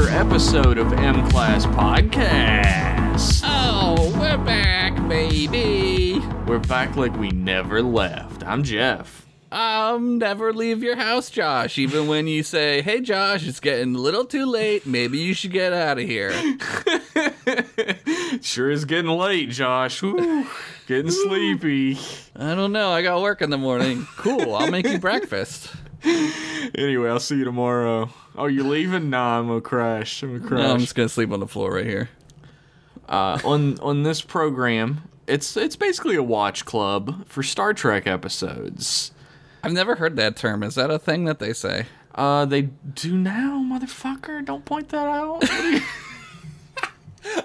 another episode of M Class Podcast. Oh, we're back, baby. We're back like we never left. I'm Jeff. Um, never leave your house, Josh. Even when you say, "Hey, Josh, it's getting a little too late. Maybe you should get out of here." Sure is getting late, Josh. Whew, getting sleepy. I don't know. I got work in the morning. Cool. I'll make you breakfast. Anyway, I'll see you tomorrow. Oh, you leaving? Nah, I'm gonna crash. I'm gonna crash. No, I'm just gonna sleep on the floor right here. uh, on on this program, it's it's basically a watch club for Star Trek episodes. I've never heard that term. Is that a thing that they say? Uh, they do now, motherfucker. Don't point that out. What are you-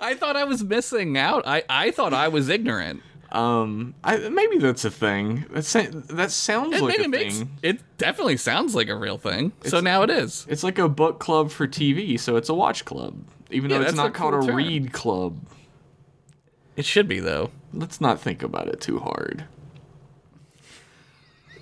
I thought I was missing out. I I thought I was ignorant. Um, I, maybe that's a thing. That sa- that sounds It, like a makes thing. it definitely sounds like a real thing. so now it is. It's like a book club for TV, so it's a watch club, even Yeah, though it's not a called cool a term. read club. It should be though. Let's not think about it too hard.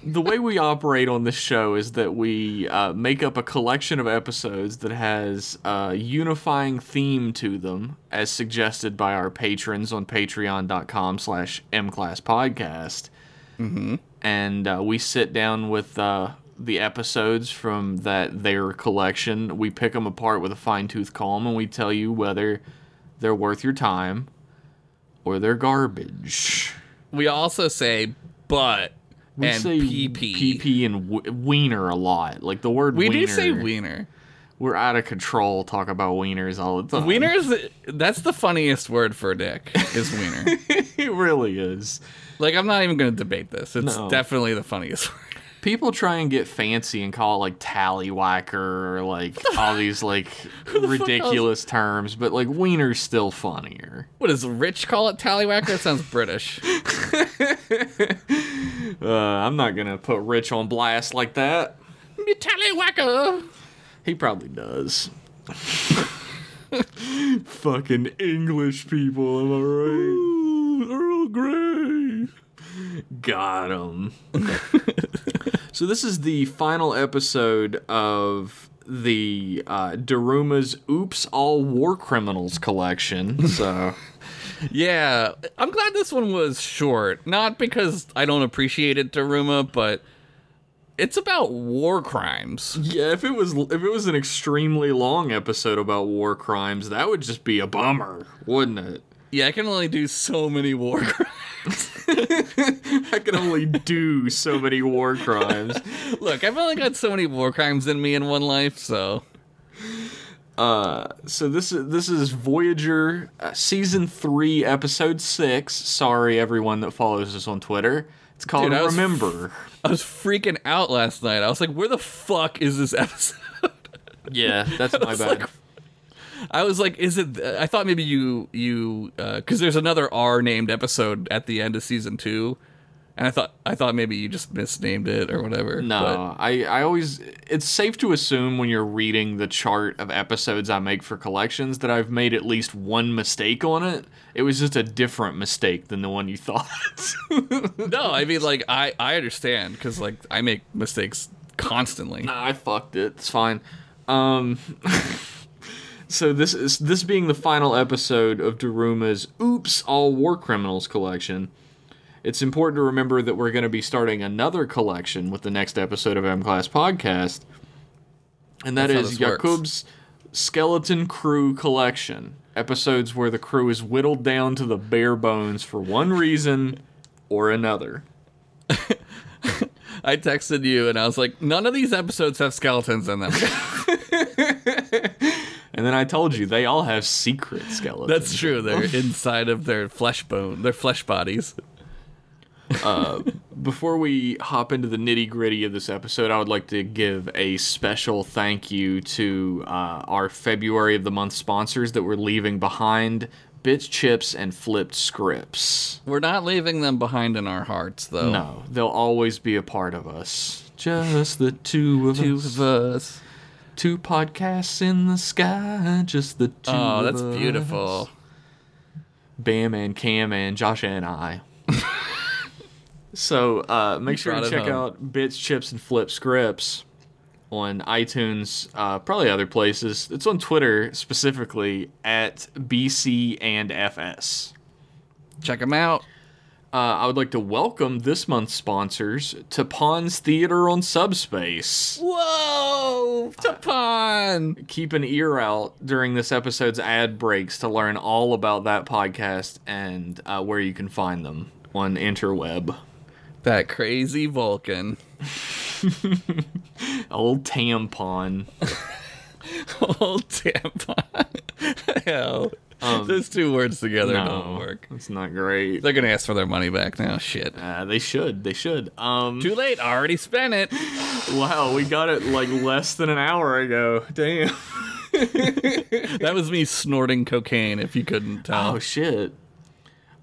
The way we operate on this show is that we uh, make up a collection of episodes that has a unifying theme to them, as suggested by our patrons on patreon.com slash mclasspodcast. Mm-hmm. And uh, we sit down with uh, the episodes from that their collection. We pick them apart with a fine-tooth comb, and we tell you whether they're worth your time or they're garbage. We also say but We and say PP. PP and w- wiener a lot. Like the word We wiener. do say wiener. We're out of control. Talk about wieners all the time. Wiener is that's the funniest word for a dick is wiener. it really is. like I'm not even gonna debate this. It's No. definitely the funniest word. People try and get fancy and call it like tallywhacker or like all these like ridiculous terms, but like wiener's still funnier. What does Rich call it? Tallywhacker? That sounds British. Uh, I'm not gonna put Rich on blast like that. You Tallywhacker. He probably does. Fucking English people, am I right? Ooh, Earl Grey. Got him. so this is the final episode of the uh, Daruma's "Oops, All War Criminals" collection. So Yeah, I'm glad this one was short. Not because I don't appreciate it, Daruma, but it's about war crimes. yeah, if it was if it was an extremely long episode about war crimes, that would just be a bummer, wouldn't it? Yeah, I can only do so many war crimes. I can only do so many war crimes. Look, I've only got so many war crimes in me in one life, so Uh, So this is this is Voyager uh, season three, episode six. Sorry, everyone that follows us on Twitter. It's called Dude, I was- Remember. I was freaking out last night. I was like, "Where the fuck is this episode?" yeah, that's my bad. like- I was like, "Is it?" I thought maybe you you because there's another R named episode at the end of season two, and I thought I thought maybe you just misnamed it or whatever. no, I, I always. It's safe to assume when you're reading the chart of episodes I make for collections that I've made at least one mistake on it. It was just a different mistake than the one you thought. no, I mean like I I understand because like I make mistakes constantly. Nah, I fucked it. It's fine. Um, so this is this being the final episode of Daruma's "Oops, All War Criminals" collection. It's important to remember that we're going to be starting another collection with the next episode of M Class Podcast, and that That's is Skeleton Crew collection. Episodes where the crew is whittled down to the bare bones for one reason or another. I texted you and I was like, none of these episodes have skeletons in them. And then I told you they all have secret skeletons. That's true. They're inside of their flesh bone, their flesh bodies. Before we hop into the nitty gritty of this episode, I would like to give a special thank you to uh, our February of the month sponsors that we're leaving behind Bits, Chips, and Flipped Scripts. We're not leaving them behind in our hearts, though. No, they'll always be a part of us. Just the two of Two us. of us. Two podcasts in the sky, just the two. of that's us. beautiful. Bam and Cam and Josh and I. so uh, make sure to check home. out Bits, Chips, and Flip Scripts on iTunes, uh, probably other places. It's on Twitter specifically at BC and FS. Check them out. Uh, I would like to welcome this month's sponsors to Pond's Theater on Subspace. Whoa, to Tapon. Keep an ear out during this episode's ad breaks to learn all about that podcast and uh, where you can find them on interweb. That crazy Vulcan. Old tampon. Old tampon. Hell. Those two words together don't work. It's not great. They're gonna ask for their money back now. Shit. Uh, they should. They should. Um, Too late. I already spent it. wow, we got it like less than an hour ago. Damn. That was me snorting cocaine. If you couldn't tell. Oh shit.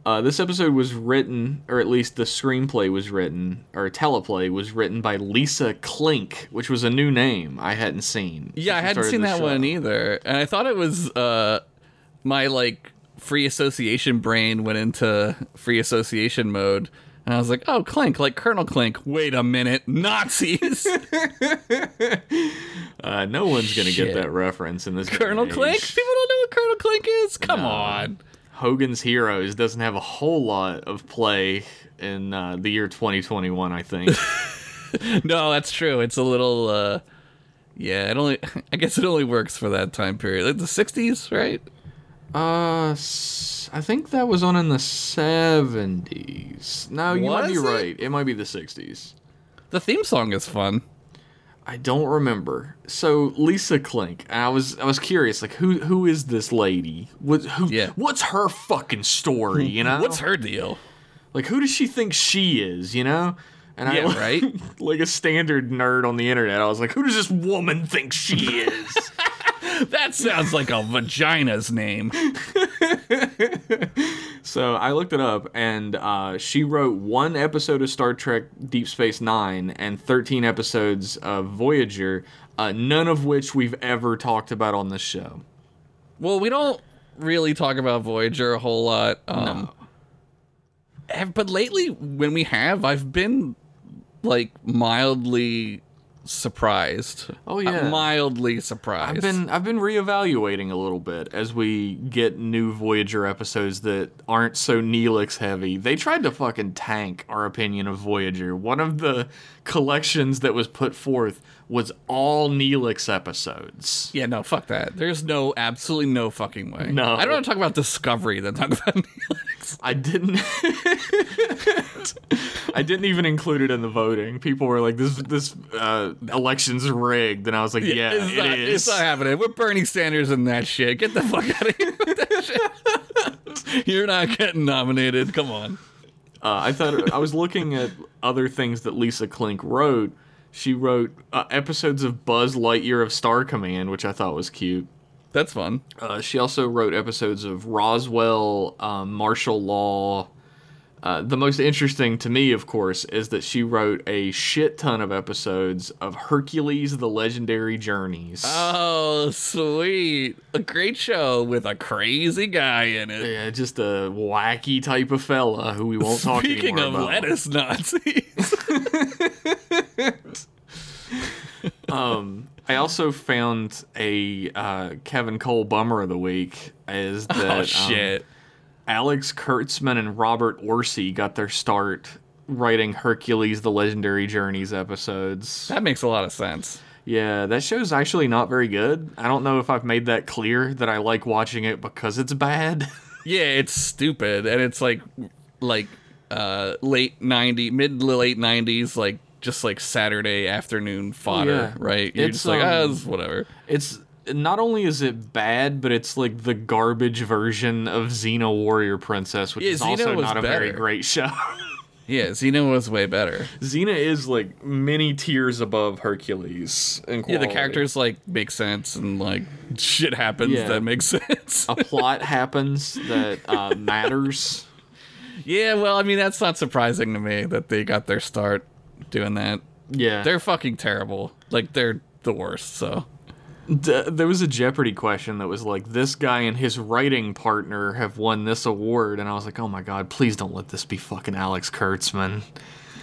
Uh, this episode was written, or at least the screenplay was written, or teleplay was written by Lisa Klink, which was a new name I hadn't seen. yeah, I hadn't seen that show. one either, and I thought it was uh, my like free association brain went into free association mode. And I was like, oh, Klink, like Colonel Klink. Wait a minute, Nazis! Uh, no one's gonna Shit. get that reference in this. Colonel Klink? People don't know what Colonel Klink is? Come No. on. Hogan's Heroes doesn't have a whole lot of play in uh, the year 2021. I think. No, that's true. It's a little, uh, yeah, it only, I guess it only works for that time period. Like the 60s, right? Uh, I think that was on in the 70s. No, you might be it? right. It might be the 60s. The theme song is fun. I don't remember. So Lisa Klink, I was I was curious, like who who is this lady? What who? Yeah. What's her fucking story? You know, What's her deal? like who does she think she is? You know, and Yeah, I right? like a standard nerd on the internet. I was like, who does this woman think she is? That sounds like a vagina's name. So I looked it up, and uh, she wrote one episode of Star Trek Deep Space Nine and 13 episodes of Voyager, uh, none of which we've ever talked about on this show. Well, we don't really talk about Voyager a whole lot. Um, have- But lately, when we have, I've been like mildly surprised. Oh, yeah. mildly surprised. I've been I've been reevaluating a little bit as we get new Voyager episodes that aren't so Neelix heavy. They tried to fucking tank our opinion of Voyager. One of the collections that was put forth was all Neelix episodes. Yeah, no, fuck that. There's no, absolutely no fucking way. No. I don't want to talk about Discovery than talk about Neelix. I didn't. I didn't even include it in the voting. People were like, "This this uh, election's rigged," and I was like, "Yeah, it's, it not, is." it's not happening. We're Bernie Sanders and that shit. Get the fuck out of here with that shit. You're not getting nominated. Come on. Uh, I thought I was looking at other things that Lisa Klink wrote. She wrote uh, episodes of Buzz Lightyear of Star Command, which I thought was cute. That's fun. Uh, she also wrote episodes of Roswell, um, martial law. Uh, the most interesting to me, of course, is that she wrote a shit ton of episodes of Hercules: The Legendary Journeys. Oh, sweet. A great show with a crazy guy in it. yeah, just a wacky type of fella who we won't talk Speaking of about. lettuce Nazis. Um, I also found a uh, Kevin Cole bummer of the week is that oh, um, shit. Alex Kurtzman and Roberto Orci got their start writing Hercules: The Legendary Journeys episodes. that makes a lot of sense. Yeah, that show's actually not very good. I don't know if I've made that clear that I like watching it because it's bad. Yeah, it's stupid. And it's like, like, uh, late 90s, mid late 90s, like, just like Saturday afternoon fodder, yeah. right? You're It's, just like, ah, um, it's whatever. it's not only is it bad, but it's like the garbage version of Xena Warrior Princess, which Yeah, is Xena also not a very great show. Yeah, Xena was way better. Xena is like many tiers above Hercules. In Yeah, the characters like make sense and like shit happens Yeah. that makes sense. A plot happens that uh, matters. yeah, well, I mean that's not surprising to me that they got their start doing that. Yeah, They're fucking terrible. Like they're the worst. So D- there was a Jeopardy question that was like, "This guy and his writing partner have won this award," and I was like, "Oh my god, please don't let this be fucking Alex Kurtzman."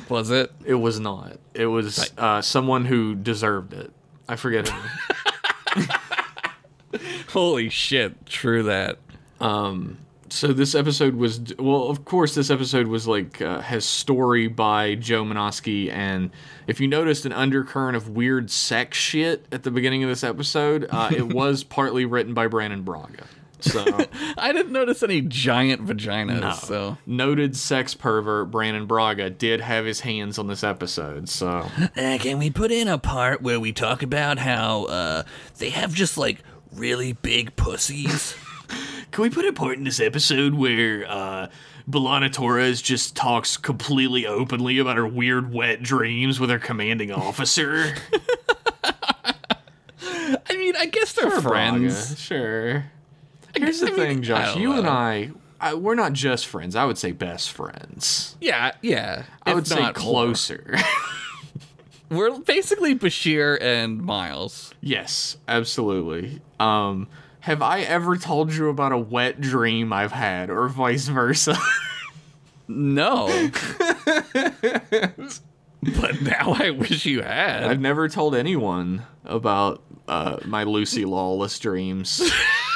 was it? It was not. It was uh, someone who deserved it. I forget her. Holy shit! True that. So this episode was well of course this episode was like uh, has story by joe Menosky, and if you noticed an undercurrent of weird sex shit at the beginning of this episode uh, it was partly written by Brannon Braga so I didn't notice any giant vaginas. no. So noted sex pervert Brannon Braga did have his hands on this episode so Uh, can we put in a part where we talk about how uh, they have just like really big pussies? Can we put a part in this episode where uh B'Elanna Torres just talks completely openly about her weird wet dreams with her commanding officer. I mean, I guess they're friends. Braga, Sure. Here's the I thing, I Josh. You and. I, I, we're not just friends. I would say best friends. Yeah, yeah. I would say closer. We're basically Bashir and Miles. yes, absolutely. Um, have I ever told you about a wet dream I've had, or vice versa? No. but now I wish you had. I've never told anyone about uh, my Lucy Lawless dreams.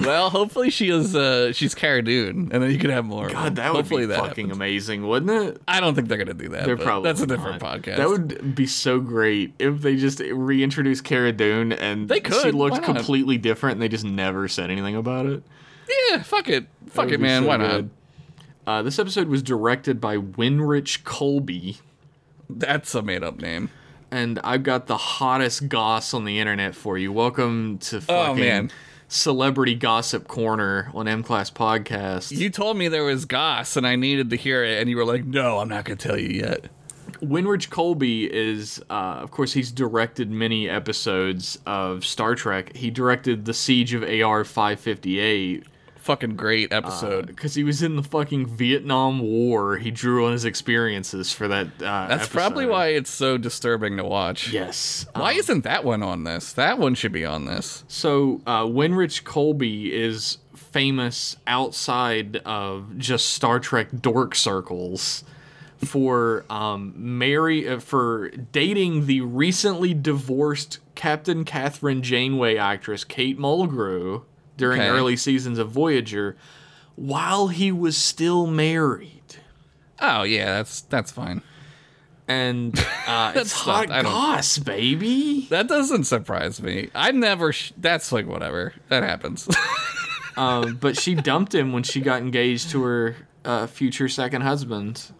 Well, hopefully she is. Uh, she's Cara Dune, and then you could have more. God, that would be that fucking happens. amazing, wouldn't it? I don't think they're gonna do that. They're probably that's a different not. podcast. That would be so great if they just reintroduced Cara Dune and They she could, looked why completely different and they just never said anything about it. yeah, fuck it, fuck it, man. so Why not? Uh, this episode was directed by Winrich Kolbe, That's a made up name. and I've got the hottest goss on the internet for you. Welcome to fucking Oh, man. Celebrity Gossip Corner on M Class Podcast. You told me there was goss, and I needed to hear it, and you were like, "No, I'm not gonna tell you yet." Winrich Kolbe is, uh, of course, he's directed many episodes of Star Trek. He directed the Siege of AR 558 Fucking great episode. because he was in the fucking Vietnam War. He drew on his experiences for that. Uh, That's probably why it's so disturbing to watch. Yes. Why Um, isn't that one on this? That one should be on this. So uh, Winrich Kolbe is famous outside of just Star Trek dork circles for um, marry uh, for dating the recently divorced Captain Catherine Janeway actress Kate Mulgrew during Okay. early seasons of Voyager, while he was still married. Oh yeah, that's that's fine. And uh, it's That's hot not- goss, baby. That doesn't surprise me. I never. Sh- that's like whatever. That happens. Um, but she dumped him when she got engaged to her uh, future second husband.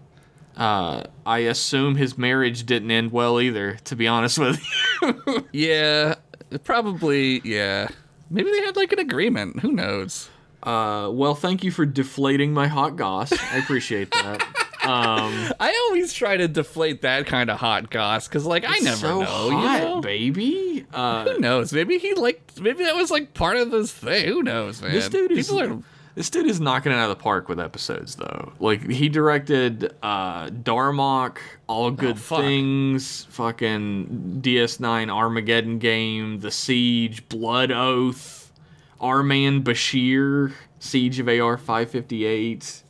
Uh, I assume his marriage didn't end well either, to be honest with you. yeah, probably. Yeah, maybe they had like an agreement. Who knows? Uh, well, thank you for deflating my hot goss. I appreciate that. Um, I always try to deflate that kind of hot goss because, like, I never so know. hot, you know? baby. Uh, Who knows? Maybe he like. Maybe that was like part of this thing. Who knows, man? This dude is People are. This dude is knocking it out of the park with episodes though. Like he directed uh Darmok, All Good Oh, fuck. Things, fucking DS9 Armageddon game, The Siege, Blood Oath, Our Man Bashir, Siege of AR 558.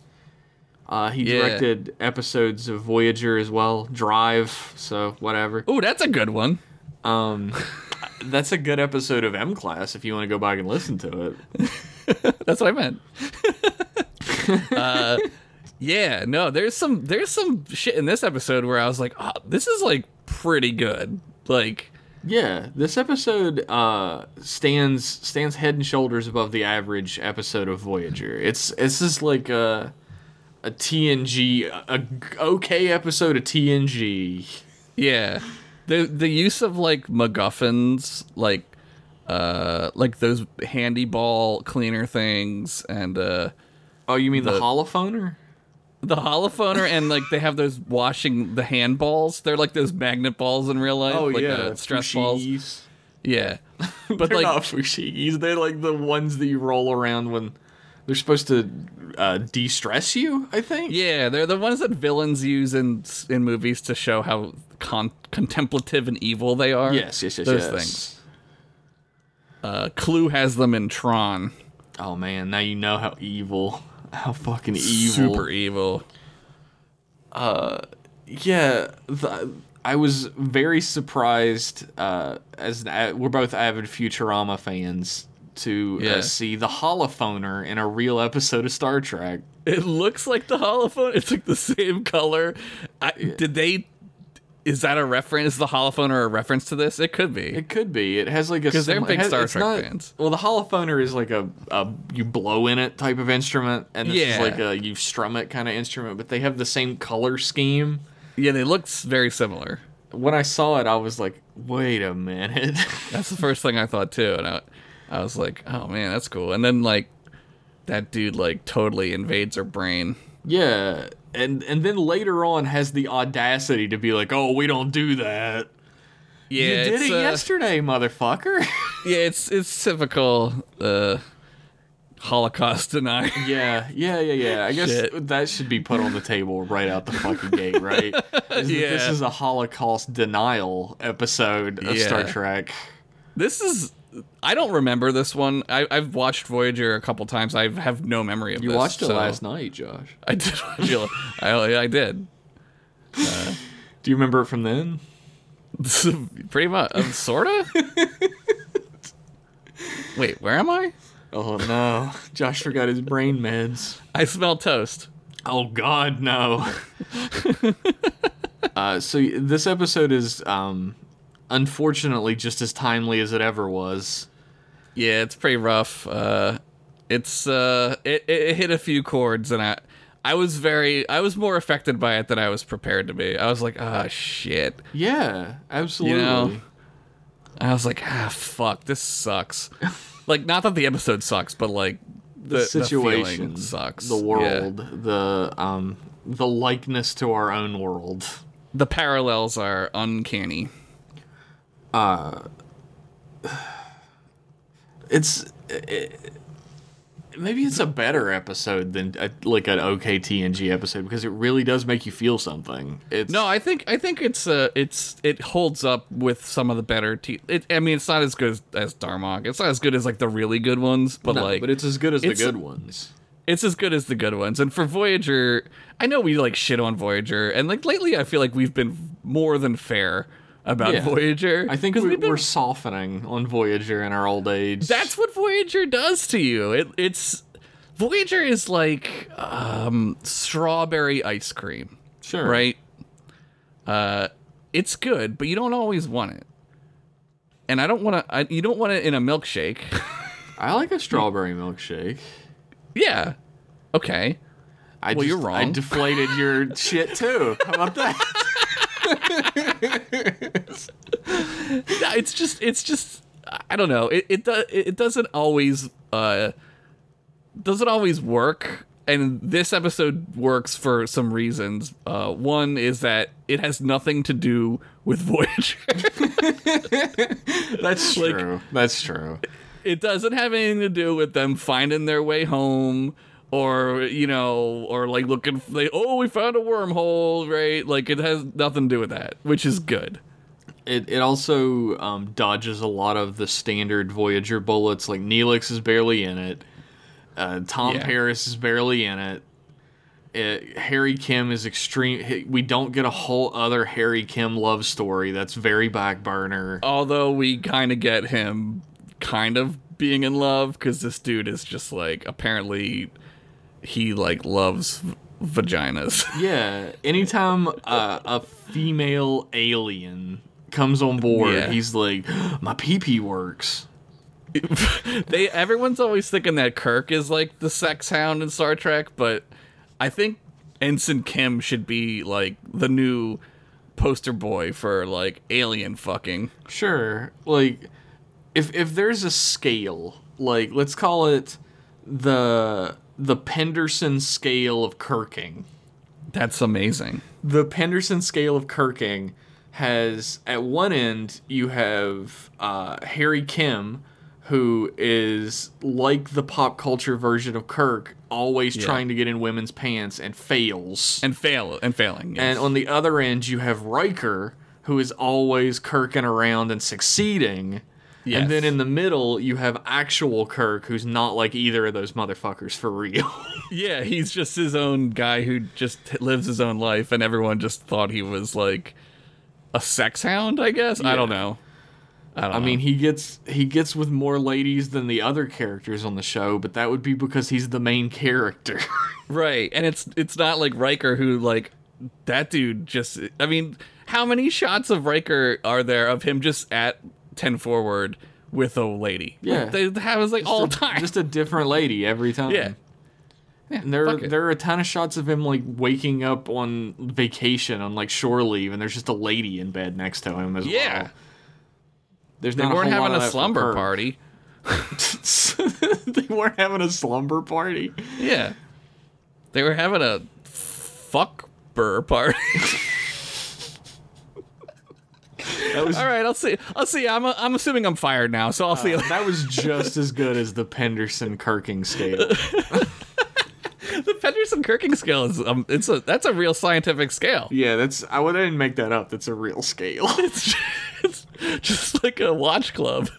Uh, he Yeah. directed episodes of Voyager as well, Drive, so whatever. Oh, that's a good one. Um, that's a good episode of M Class if you want to go back and listen to it. That's what I meant. uh, yeah, no, there's some there's some shit in this episode where I was like, oh, this is like pretty good. Like, Yeah, this episode uh, stands stands head and shoulders above the average episode of Voyager. It's it's just like a a TNG, a, a okay episode of TNG. yeah, the the use of like MacGuffins, like uh, like those handy ball cleaner things, and uh, Oh, you mean the, The- holophoner? the holophoner, and like they have those washing the hand balls. They're like those magnet balls in real life. Oh like, yeah, uh, stress balls. Yeah, but They're like not fushigis. They're like the ones that you roll around when they're supposed to uh, de-stress you. I think. Yeah, they're the ones that villains use in in movies to show how con- contemplative and evil they are. Yes, yes, yes, Those yes. things. Uh, Clu has them in Tron. Oh man, now you know how evil, how fucking evil. Super evil. Uh, yeah, the, I was very surprised uh, as a- we're both avid Futurama fans to Yeah. uh, see the holophoner in a real episode of Star Trek. It looks like the holophone. It's like the same color. I, Did they? Is that a reference? Is the holophoner a reference to this? It could be. It could be. It has like a because they're big has- Star Trek not- fans. Well, the holophoner is like a, a you blow in it type of instrument, and this Yeah. is like a you strum it kind of instrument. But they have the same color scheme. yeah, they look very similar. When I saw it, I was like, "Wait a minute." That's the first thing I thought too, and I, I was like, oh man, that's cool. And then like, that dude like totally invades her brain. Yeah, and and then later on has the audacity to be like, "Oh, we don't do that." Yeah, you did it uh, yesterday, motherfucker. Yeah, it's it's typical uh, Holocaust denier. yeah, yeah, yeah, yeah. I guess Shit. that should be put on the table right out the fucking gate, right? Is that This is a Holocaust denial episode of Star Trek. This is. I don't remember this one. I, I've watched Voyager a couple times. I have no memory of You this. watched it so- last night, Josh. I did. I, I did. Do you remember it from then? Pretty much. Um, sorta? Wait, where am I? Oh no, Josh forgot his brain meds. I smell toast. Oh God, no. uh, so this episode is, um, unfortunately, just as timely as it ever was. Yeah, it's pretty rough. Uh, it's uh, it, it it hit a few chords, and I I was very I was more affected by it than I was prepared to be. I was like, ah, shit. Yeah, absolutely. know, I was like, ah, fuck, this sucks. like, not that the episode sucks, but like the, the situation the sucks. the Yeah. world, the um, the likeness to our own world. The parallels are uncanny. It's it, maybe it's a better episode than a, like an OK TNG episode because it really does make you feel something. It's No, I think I think it's uh it's it holds up with some of the better. T- it, I mean, it's not as good as, as Darmok. It's not as good as like the really good ones, but no, like but it's as good as the good ones. it's as good as the good ones. And for Voyager, I know we like shit on Voyager, and like lately, I feel like we've been more than fair about Yeah. Voyager. I think we, been- we're softening on Voyager in our old age. that's what Voyager does to you. It, it's Voyager is like um, strawberry ice cream, sure right? Uh, it's good, but you don't always want it. And I don't want to. You don't want it in a milkshake. I like a strawberry milkshake. yeah. Okay. I Well, just, you're wrong. I deflated your shit too. How about that? It's just it's just I don't know. It it does it doesn't always uh doesn't always work. And this episode works for some reasons. Uh, one is that it has nothing to do with Voyager. That's Like- true. That's true. it doesn't have anything to do with them finding their way home or you know or like looking like oh we found a wormhole right like it has nothing to do with that which is good It it also um, dodges a lot of the standard Voyager bullets. Like Neelix is barely in it. Uh, Tom Yeah. Paris is barely in it. It, Harry Kim is extreme. We don't get a whole other Harry Kim love story. That's very back burner. although we kind of get him kind of being in love because this dude is just like apparently he like loves v- vaginas Yeah, anytime uh, a female alien comes on board, Yeah. he's like, "My pee pee works." they everyone's always thinking that kirk is like the sex hound in star trek but i think ensign kim should be like the new poster boy for like alien fucking Sure, like if if there's a scale, like let's call it the the Penderson scale of kirking. that's amazing The Penderson scale of kirking has at one end you have uh, Harry Kim, who is like the pop culture version of Kirk, always Yeah. trying to get in women's pants and fails. and fail and failing yes. And on the other end, you have Riker, who is always kirking around and succeeding. Yes. And then in the middle, you have actual Kirk, who's not like either of those motherfuckers for real. Yeah, he's just his own guy who just lives his own life, and everyone just thought he was like a sex hound, I guess. I don't know. I don't I mean, he gets he gets with more ladies than the other characters on the show, but that would be because he's the main character. right. And it's it's not like Riker who like that dude just I mean, how many shots of Riker are there of him just at 10 forward with a lady? Yeah. Like, they have us like all the time. Just a different lady every time. yeah. Yeah, And there, there are a ton of shots of him like waking up on vacation on like shore leave, and there's just a lady in bed next to him as Yeah. well. There's They weren't a having a slumber party. they weren't having a slumber party. Yeah. They were having a fuck burr party. Was All right, I'll see. I'll see. I'm I'm assuming I'm fired now, so I'll see. you later. that was just as good as the Penderson Kirking scale. the Penderson Kirking scale is um, it's a that's a real scientific scale. yeah, that's I, would- I didn't make that up. That's a real scale. It's, it's just like a watch club.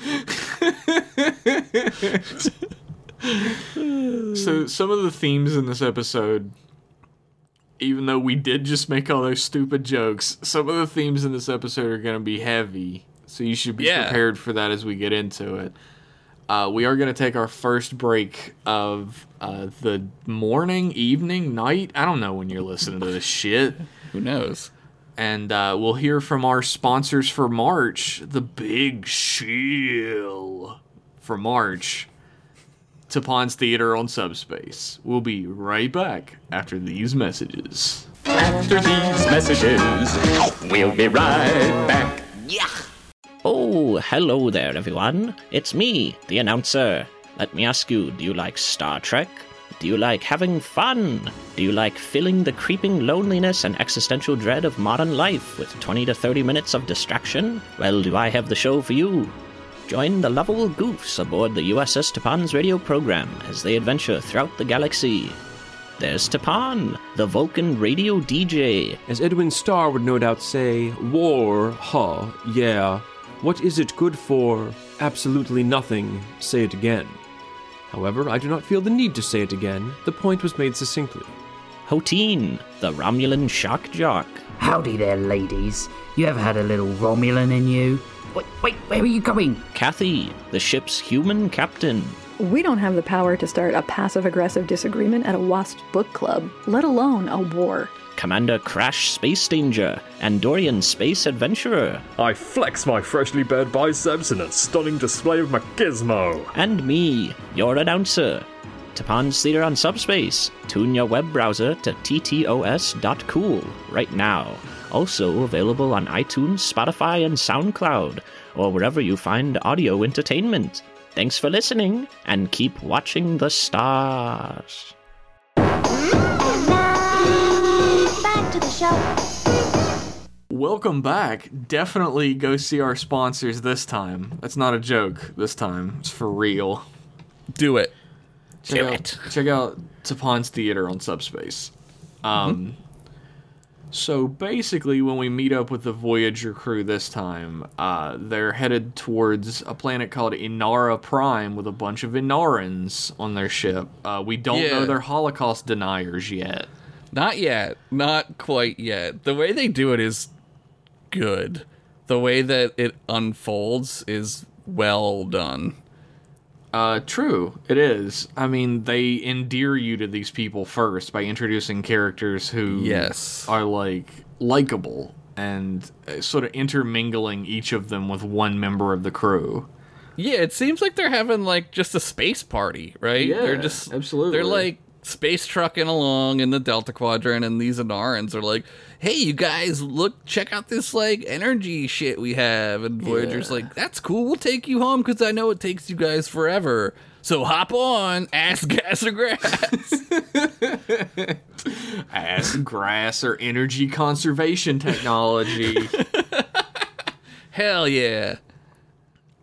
So some of the themes in this episode, even though we did just make all those stupid jokes, some of the themes in this episode are going to be heavy. So you should be Yeah. prepared for that as we get into it. Uh, we are going to take our first break of uh, the morning, evening, night. I don't know when you're listening to this shit. Who knows? And uh, we'll hear from our sponsors for March, the Big Shield for March. Tapon's Theater on Subspace. We'll be right back after these messages. After these messages, we'll be right back. Yeah. Oh, hello there, everyone. It's me, the announcer. Let me ask you do you like Star Trek? Do you like having fun? Do you like filling the creeping loneliness and existential dread of modern life with 20 to 30 minutes of distraction? Well, do I have the show for you? Join the lovable goofs aboard the USS Tapan's radio program as they adventure throughout the galaxy. There's Tapan, the Vulcan radio DJ. As Edwin Starr would no doubt say, war, huh, yeah. What is it good for? Absolutely nothing. Say it again. However, I do not feel the need to say it again. The point was made succinctly. Hotine, the Romulan shock jock. Howdy there, ladies. You ever had a little Romulan in you? Wait, wait, where are you going? Kathy, the ship's human captain. We don't have the power to start a passive aggressive disagreement at a WASP book club, let alone a war. Commander Crash Space Danger, and Dorian Space Adventurer, I flex my freshly bared biceps in a stunning display of machismo. and me, your announcer. Tapan's Theater on Subspace. Tune your web browser to ttos.cool right now. Also available on iTunes, Spotify, and SoundCloud, or wherever you find audio entertainment. Thanks for listening, and keep watching the stars. Back to the show. Welcome back. Definitely go see our sponsors this time. That's not a joke this time. It's for real. Do it. Check Do out, it. Check out Tapon's Theater on Subspace. Um, So basically, when we meet up with the Voyager crew this time, uh, they're headed towards a planet called Inara Prime with a bunch of Inarans on their ship. Uh, we don't Yeah. know they're Holocaust deniers yet. Not yet. Not quite yet. The way they do it is good. The way that it unfolds is well done. Uh, true, it is. I mean, they endear you to these people first by introducing characters who Yes. are like likable and uh, sort of intermingling each of them with one member of the crew. Yeah, it seems like they're having like just a space party, right? Yeah, they're just absolutely. They're like space trucking along in the Delta Quadrant, and these Anarans are like, "Hey, you guys, look, check out this like energy shit we have." And Voyager's Yeah. like, "That's cool. We'll take you home because I know it takes you guys forever." So hop on, ass, gas, or grass. Ass, grass, or energy conservation technology. Hell yeah!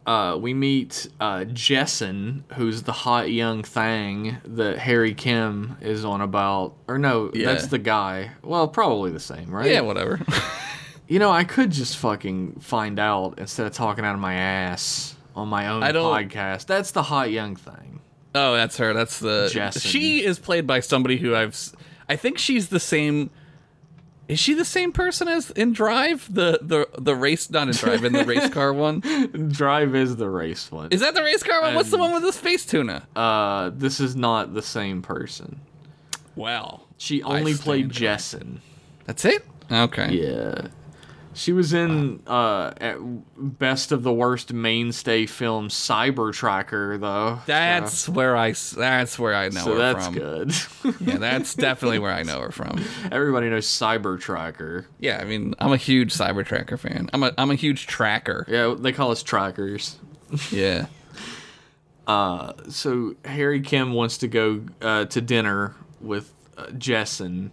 Uh, we meet uh, Jessen, who's the hot young thing that Harry Kim is on about. Or no, Yeah. that's the guy. Well, probably the same, right? Yeah, whatever. You know, I could just fucking find out instead of talking out of my ass on my own I don't- podcast. That's the hot young thing. Oh, that's her. That's the. Jessen. She is played by somebody who I've. I think she's the same Is she the same person as in Drive? The the the race not in Drive in the race car one. Drive is the race one. Is that the race car one? What's the one with the space tuna? Uh, this is not the same person. Well, She only played Jessen. That's it. Okay. Yeah. She was in uh best of the worst mainstay film Cyber Tracker though. That's where I that's where I know so her that's from. good. Yeah, that's definitely where I know her from. Everybody knows Cyber Tracker. Yeah, I mean, I'm a huge Cyber Tracker fan. I'm a I'm a huge tracker. Yeah, they call us trackers. Yeah. Uh, so Harry Kim wants to go uh, to dinner with uh, Jessen,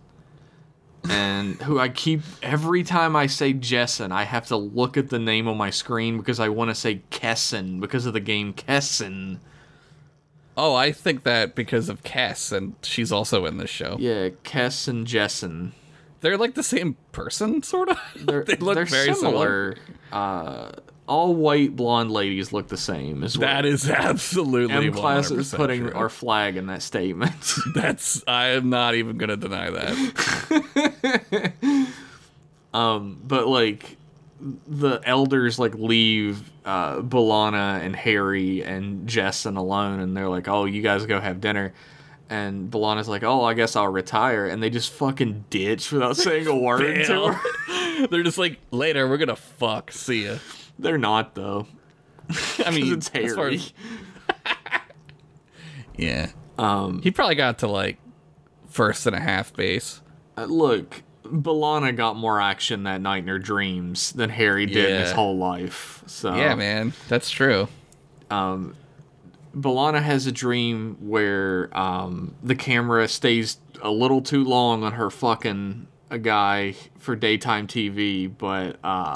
and who I keep every time I say Jessen, I have to look at the name on my screen because I want to say Kessen because of the game Kessen. Oh, I think that because of Cass, and she's also in this show. Yeah, Kes and Jessen. They're like the same person, sort of. They look they're very similar. Uh, all white blonde ladies look the same. Is That is absolutely M class is putting true. our flag in that statement. That's I am not even gonna deny that. Um, but like the elders like leave uh B'Elanna and Harry and Jessen alone and they're like, Oh, you guys go have dinner and B'Elanna's like, Oh, I guess I'll retire and they just fucking ditch without saying a word to her. They're just like later we're gonna fuck. See ya. They're not though. I mean, it's Harry. as yeah. Um He probably got to like first and a half base. uh, look, B'Elanna got more action that night in her dreams than Harry did in his whole life. So Yeah, man, that's true. um, B'Elanna has a dream where um, the camera stays a little too long on her fucking a guy for daytime TV, but uh,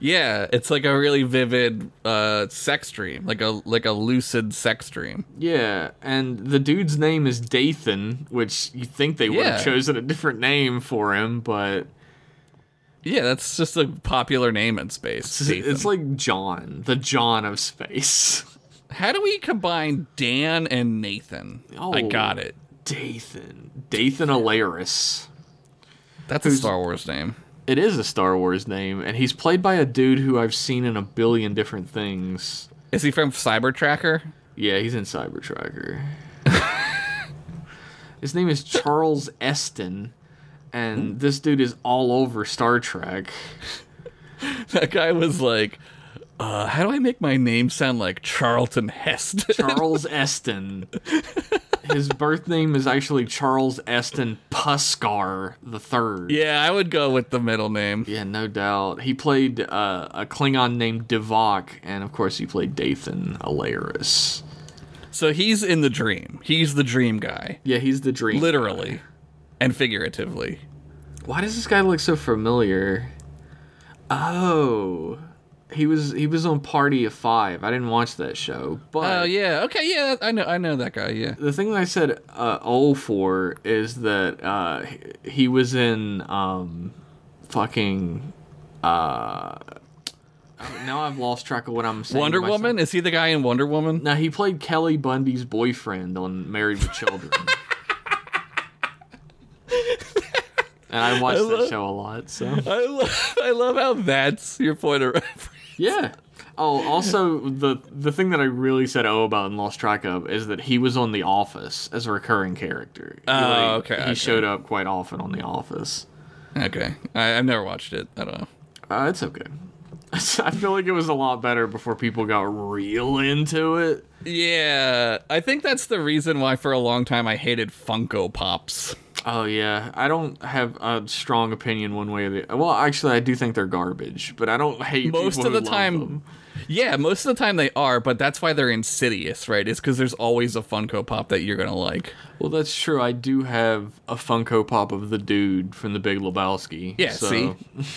Yeah, it's like a really vivid uh, sex dream, like a like a lucid sex dream. yeah, and the dude's name is Dathan, which you think they would Yeah. have chosen a different name for him, but Yeah, that's just a popular name in space. it's, it's like John, the John of space. How do we combine Dan and Nathan? I Oh. got it. Dathan, Dathan Alaris. That's a Star Wars name. It is a Star Wars name, and he's played by a dude who I've seen in a billion different things. Is he from Cyber Tracker? Yeah, he's in Cyber Tracker. His name is Charles Esten, and this dude is all over Star Trek. That guy was like, uh, "How do I make my name sound like Charlton Heston?" Charles Esten. His birth name is actually Charles Esten Puskar the Third. yeah, I would go with the middle name. Yeah, no doubt. He played uh, a Klingon named Devok, and of course, he played Dathan Alaris. So he's in the dream. He's the dream guy, Yeah, he's the dream. literally and figuratively. Why does this guy look so familiar? Oh, he was he was on Party of Five. I didn't watch that show, but Oh yeah, okay, yeah, I know, I know that guy. Yeah, the thing that I said uh, "oh" for is that uh, he- was in um, fucking. Uh, now I've lost track of what I'm saying. Wonder. Woman. Is he the guy in Wonder Woman? Now he played Kelly Bundy's boyfriend on Married with Children. and I watched that love- show a lot, so I love, I love how that's your point of reference. Yeah. Oh, also the the thing that I really said oh about and lost track of is that he was on The Office as a recurring character. Oh, okay, He okay. showed up quite often on The Office. Okay, I, I've never watched it. I don't know. Uh, it's okay. I feel like it was a lot better before people got real into it. Yeah, I think that's the reason why for a long time I hated Funko Pops. Oh yeah, I don't have a strong opinion one way or the. Well, actually, I do think they're garbage, but I don't hate Most of the time, yeah, most of the time they are, but that's why they're insidious, right? It's because there's always a Funko Pop that you're gonna like. Well, that's true. I do have a Funko Pop of the dude from The Big Lebowski. Yeah, so- see,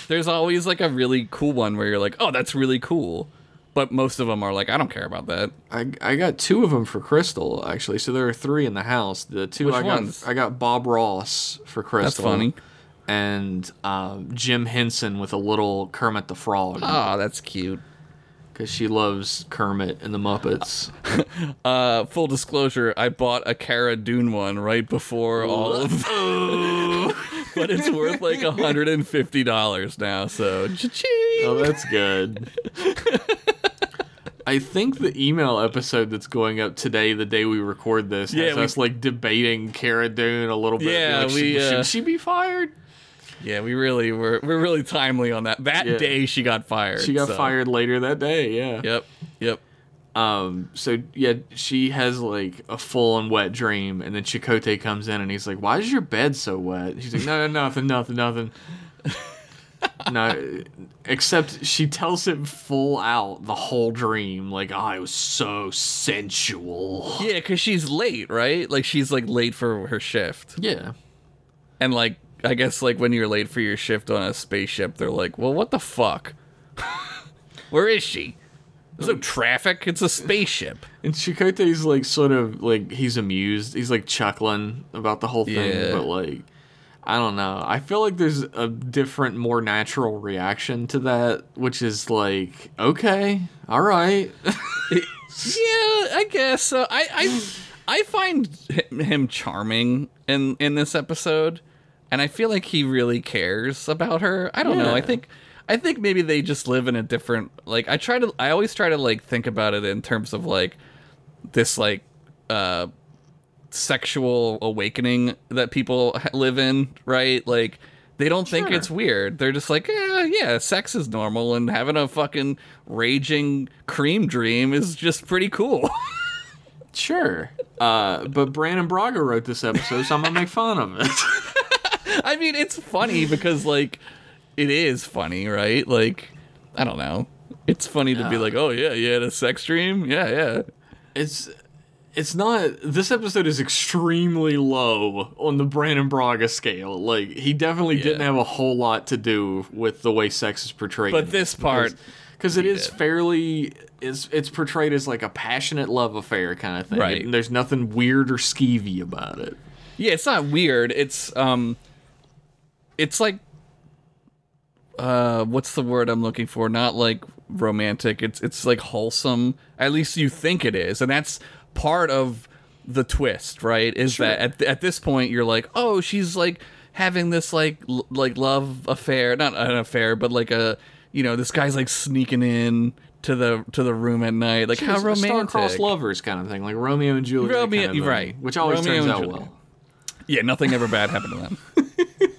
there's always like a really cool one where you're like, oh, that's really cool, but most of them are like, I don't care about that. I I got two of them for Crystal actually. So there are three in the house. The two Which I got? I got Bob Ross for Crystal. That's funny. And um, Jim Henson with a little Kermit the Frog Oh, that's cute. because she loves Kermit and the Muppets. Uh, full disclosure, I bought a Cara Dune one right before all of but it's worth like $150 now. So, cha-ching. Oh, that's good. I think the email episode that's going up today, the day we record this, Yeah, has we- us like debating Cara Dune a little bit. Yeah, like, should- uh, should she be fired? Yeah, we really were we're really timely on that. That Yeah. day she got fired. She got so- fired later that day. Yeah. Yep. Yep. Um. So yeah, she has like a full and wet dream, and then Chakotay comes in and he's like, "Why is your bed so wet?" She's like, "No, no, nothing, nothing, nothing." no, except she tells him full out the whole dream, like, oh, "I was so sensual." Yeah, because she's late, right? Like she's like late for her shift. Yeah. And like I guess like when you're late for your shift on a spaceship, they're like, Well, what the fuck? Where is she? There's no traffic, it's a spaceship. And Chakotay's like sort of like he's amused. He's like chuckling about the whole thing, Yeah. but like I don't know. I feel like there's a different, more natural reaction to that, which is like, okay, all right. Yeah, I guess so. I I I find him charming in in this episode, and I feel like he really cares about her. I don't know. I think I think maybe they just live in a different like I try to I always try to like think about it in terms of like this like uh sexual awakening that people live in, right? Like they don't think it's weird. They're just like, yeah, yeah, sex is normal, and having a fucking raging cream dream is just pretty cool. sure. Uh, but Brannon Braga wrote this episode, so I'm gonna make fun of it. I mean, it's funny because like it is funny, right? Like I don't know. It's funny to be like, "Oh yeah, you had a sex dream?" Yeah, yeah. it's it's not this episode is extremely low on the Brannon Braga scale. Like he definitely didn't have a whole lot to do with the way sex is portrayed. But this part, because it is fairly is it's portrayed as like a passionate love affair kind of thing. Right. And there's nothing weird or skeevy about it. Yeah, it's not weird. It's um it's like uh what's the word I'm looking for? Not like romantic. It's it's like wholesome. At least you think it is. And that's part of the twist, right? Is that at at this point you're like, "Oh, she's like having this like l- like love affair, not an affair, but like a you know, this guy's like sneaking in to the to the room at night. Like how It's a romantic. Star-crossed lovers kind of thing, like Romeo and Juliet. Romeo- kind of thing, right. Which always Romeo turns out Juliet. well. Yeah, nothing ever bad happened to them.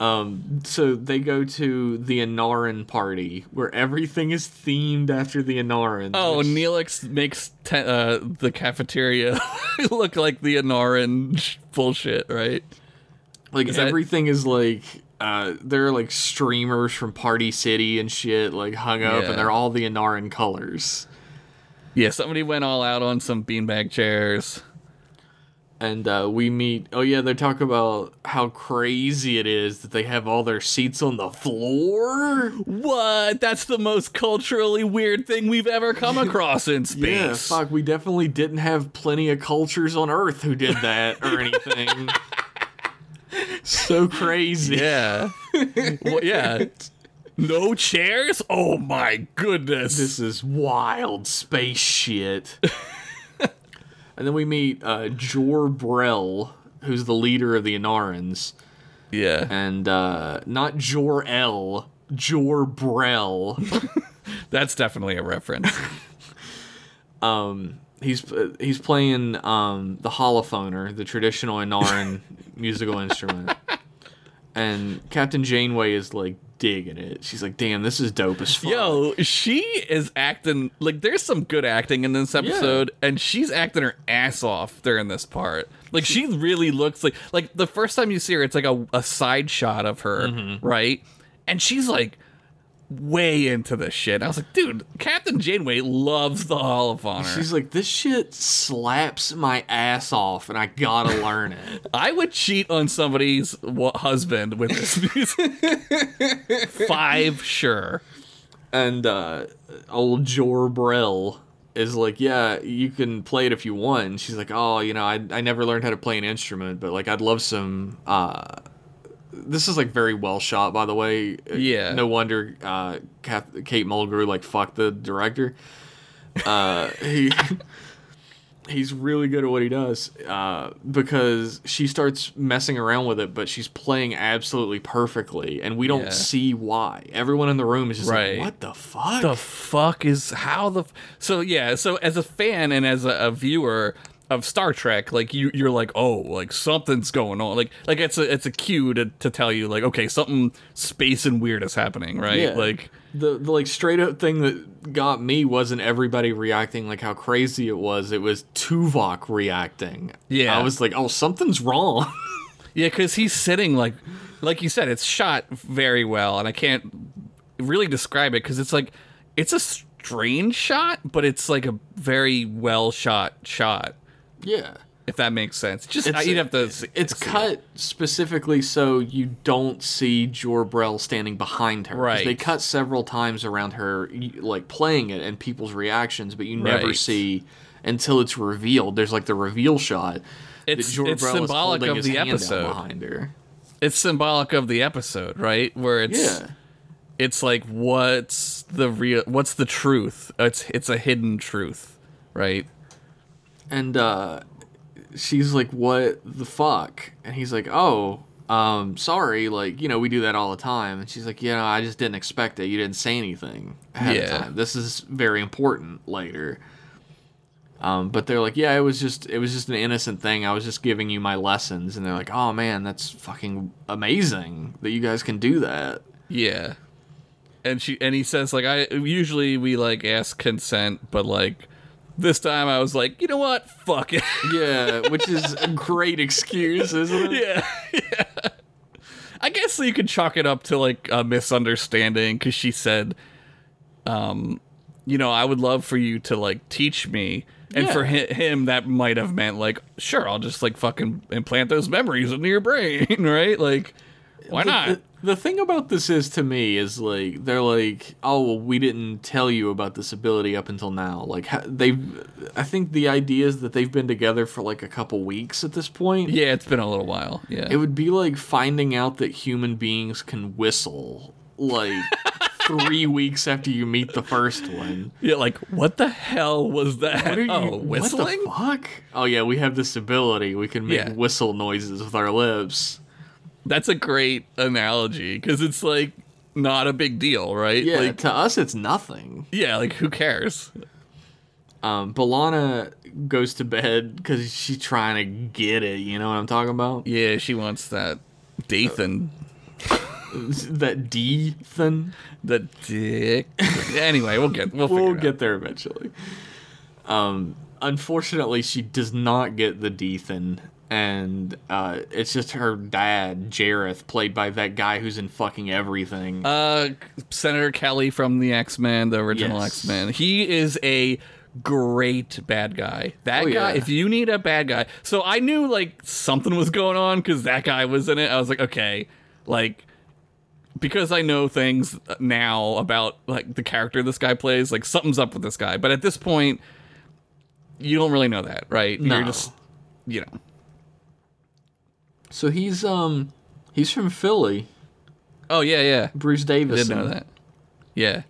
Um, so they go to the Enaran party where everything is themed after the Enarans. Oh, which- Neelix makes te- uh, the cafeteria look like the Enaran bullshit, right? like is everything is like uh, there are like streamers from Party City and shit like hung up, Yeah. and they're all the Enaran colors. Yeah, somebody went all out on some beanbag chairs. And uh, we meet. Oh yeah, they talk about how crazy it is that they have all their seats on the floor. What? That's the most culturally weird thing we've ever come across in space. Yeah, fuck. We definitely didn't have plenty of cultures on Earth who did that or anything. so crazy. Yeah. well, yeah. No chairs? Oh my goodness. This is wild space shit. and then we meet uh, Jor Brel, who's the leader of the Enarans, yeah. and uh, not Jor El, Jor Brel. That's definitely a reference. um, he's uh, he's playing um, the holophoner, the traditional Enaran musical instrument. And Captain Janeway is like digging it. She's like, "Damn, this is dope as fuck." Yo, she is acting like there's some good acting in this episode, and she's acting her ass off during this part. Like she really looks like like the first time you see her, it's like a, a side shot of her, Mm-hmm. right? And she's like way into this shit. I was like, dude, Captain Janeway loves the holophoner. She's like, "This shit slaps my ass off, and I gotta learn it." I would cheat on somebody's husband with this music. Five, sure. And uh, old Jor Brel is like, yeah, you can play it if you want. And she's like, oh, you know, I, I never learned how to play an instrument, but like, I'd love some. Uh, this is like very well shot, by the way. Yeah. No wonder uh, Kate Mulgrew like fucked the director. Uh, he he's really good at what he does uh, because she starts messing around with it, but she's playing absolutely perfectly, and we don't Yeah. see why. Everyone in the room is just Right. like, "What the fuck?" the fuck is how the f- so yeah so as a fan and as a, a viewer of Star Trek like you you're like oh like something's going on like like it's a it's a cue to, to tell you like okay something space and weird is happening right Yeah. like the the like straight up thing that got me wasn't everybody reacting like how crazy it was. It was Tuvok reacting. Yeah. I was like, "Oh, something's wrong." yeah because he's sitting like like you said it's shot very well and I can't really describe it because it's like it's a strange shot but it's like a very well shot shot yeah. if that makes sense just It's- uh, you'd have to see- It's see it. cut specifically so you don't see Jor Brel standing behind her. Right. They cut several times around her, like playing it and people's reactions, but you never Right. see until it's revealed. There's like the reveal shot. It's- it's symbolic of the episode. behind her. it's symbolic of the episode, right? Where it's Yeah. it's like what's the real what's the truth? It's it's a hidden truth, right? And uh she's like what the fuck? And he's like oh um sorry like you know we do that all the time. And she's like yeah i just didn't expect it. You didn't say anything ahead Yeah. of time. This is very important later. Um but they're like yeah it was just it was just an innocent thing. I was just giving you my lessons. And they're like oh man that's fucking amazing that you guys can do that. Yeah. And she and he says like I usually we like ask consent, but like this time I was like, you know what? Fuck it. yeah which is a great excuse isn't it yeah. yeah. I guess you could chalk it up to like a misunderstanding because she said, um, you know, I would love for you to like teach me. And for hi- him, that might have meant like, sure, I'll just like fucking implant those memories into your brain, right? Like, why the, not? The, the thing about this is to me is like they're like, oh, well, we didn't tell you about this ability up until now. Like they, I think the idea is that they've been together for like a couple weeks at this point. yeah, it's been a little while. Yeah. It would be like finding out that human beings can whistle like three weeks after you meet the first one. yeah, like, what the hell was that? What are you? oh, whistling? What the fuck? Oh yeah, we have this ability. We can make Yeah. whistle noises with our lips. That's a great analogy because it's like not a big deal, right? Yeah, Like, to us it's nothing. yeah, like who cares? Um, B'Elanna goes to bed because she's trying to get it. You know what I'm talking about? Yeah, she wants that Dathan. That D thing. The dick. anyway, we'll get we'll, We'll get there eventually. Um, unfortunately, she does not get the Dathan, and uh, it's just her dad, Jareth, played by that guy who's in fucking everything. Uh, Senator Kelly from the X Men, the original Yes. X Men. He is a great bad guy. That Oh, guy. yeah. If you need a bad guy, so I knew like something was going on because that guy was in it. I was like, okay, like. Because I know things now about like the character this guy plays, like something's up with this guy. But at this point, you don't really know that, right? No. You're just, you know, so he's um he's from Philly. Oh yeah, yeah. Bruce Davison. did know that. Yeah.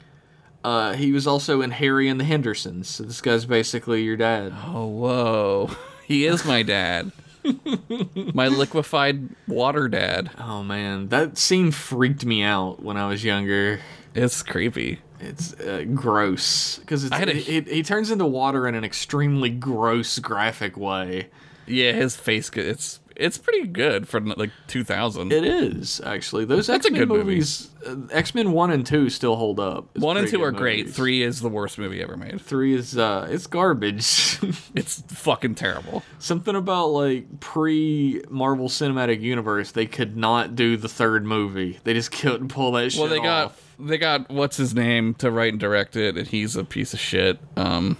Uh, he was also in Harry and the Hendersons. So this guy's basically your dad. Oh whoa. He is my dad. my liquefied water dad. Oh man, that scene freaked me out when I was younger. It's creepy. It's uh, gross because I had a- he, turns into water in an extremely gross, graphic way. Yeah, his face. It's it's pretty good for like 2000. It is actually those X Men good movie. movies. Uh, X Men one and two still hold up. It's One and two are great. movies. Three is the worst movie ever made. Three is uh, it's garbage. It's fucking terrible. Something about like pre Marvel Cinematic Universe, they could not do the third movie. They just couldn't pull that shit Well, they got off. they got what's his name to write and direct it, and he's a piece of shit. Um,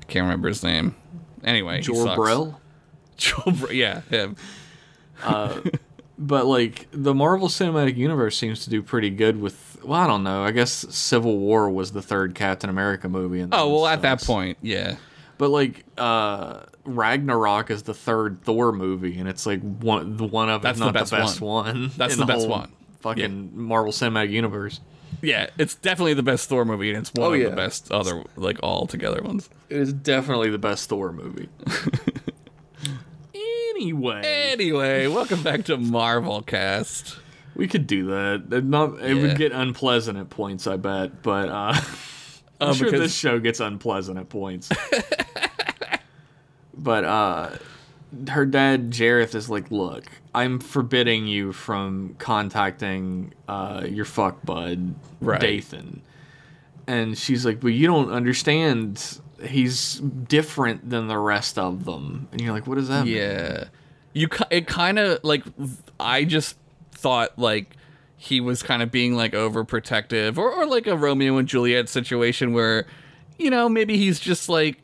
I can't remember his name. Anyway, he Jor sucks. Brell. Jor Brel, yeah, him. But like the Marvel Cinematic Universe seems to do pretty good with. Well, I don't know. I guess Civil War was the third Captain America movie. And Oh well, that at that point, yeah. But like uh Ragnarok is the third Thor movie, and it's like one the one of That's if the not best the best one. one. That's in the best one. Fucking Marvel Cinematic Universe. Yeah, it's definitely the best Thor movie, and it's one Oh, of yeah. the best other like all together ones. It is definitely the best Thor movie. anyway, Anyway, welcome back to Marvel Cast. we could do that. It Not it Yeah. would get unpleasant at points, I bet. But uh, I'm Uh, sure because- this show gets unpleasant at points. but uh, her dad Jareth is like, "Look, I'm forbidding you from contacting uh, your fuck bud Right. Dathan." And she's like, "But you don't understand. He's different than the rest of them." And you're like, "What does that mean?" Yeah, you. It kind of like I just thought like he was kind of being like overprotective, or or like a Romeo and Juliet situation where, you know, maybe he's just like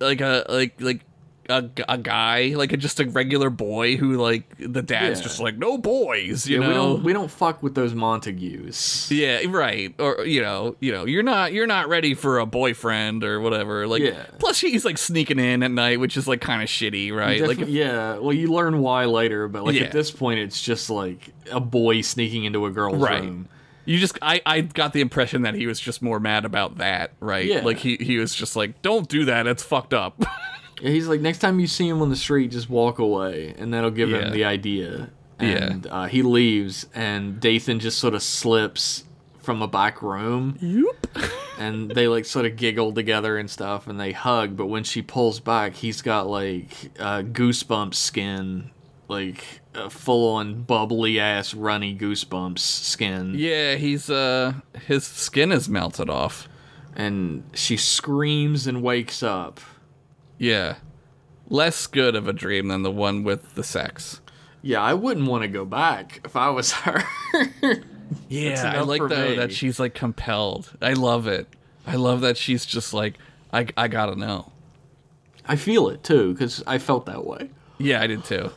like a like like. A, a guy like a, just a regular boy who like the dad's Yeah. just like no boys you Yeah, know we don't we don't fuck with those Montagues. Yeah, right. Or you know, you know, you're not you're not ready for a boyfriend or whatever. Like, Yeah. plus he's like sneaking in at night, which is like kind of shitty, right? Defi- like, if- yeah, well, you learn why later, but like at this point, it's just like a boy sneaking into a girl's Right. room. you just I I got the impression that he was just more mad about that, right? Yeah. Like he he was just like, don't do that, it's fucked up. Yeah, he's like, next time you see him on the street, just walk away, and that'll give Yeah. him the idea. Yeah. And uh, he leaves, and Dathan just sort of slips from a back room. Yep. And they like sort of giggle together and stuff, and they hug. But when she pulls back, he's got like uh, goosebumps skin, like a full on bubbly ass runny goosebumps skin. yeah, he's uh his skin is melted off. and she screams and wakes up. Yeah. Less good of a dream than the one with the sex. Yeah, I wouldn't want to go back if I was her. Yeah, I like for though me. that she's like compelled. I love it. I love that she's just like, I, I gotta know. I feel it too because I felt that way. Yeah, I did too.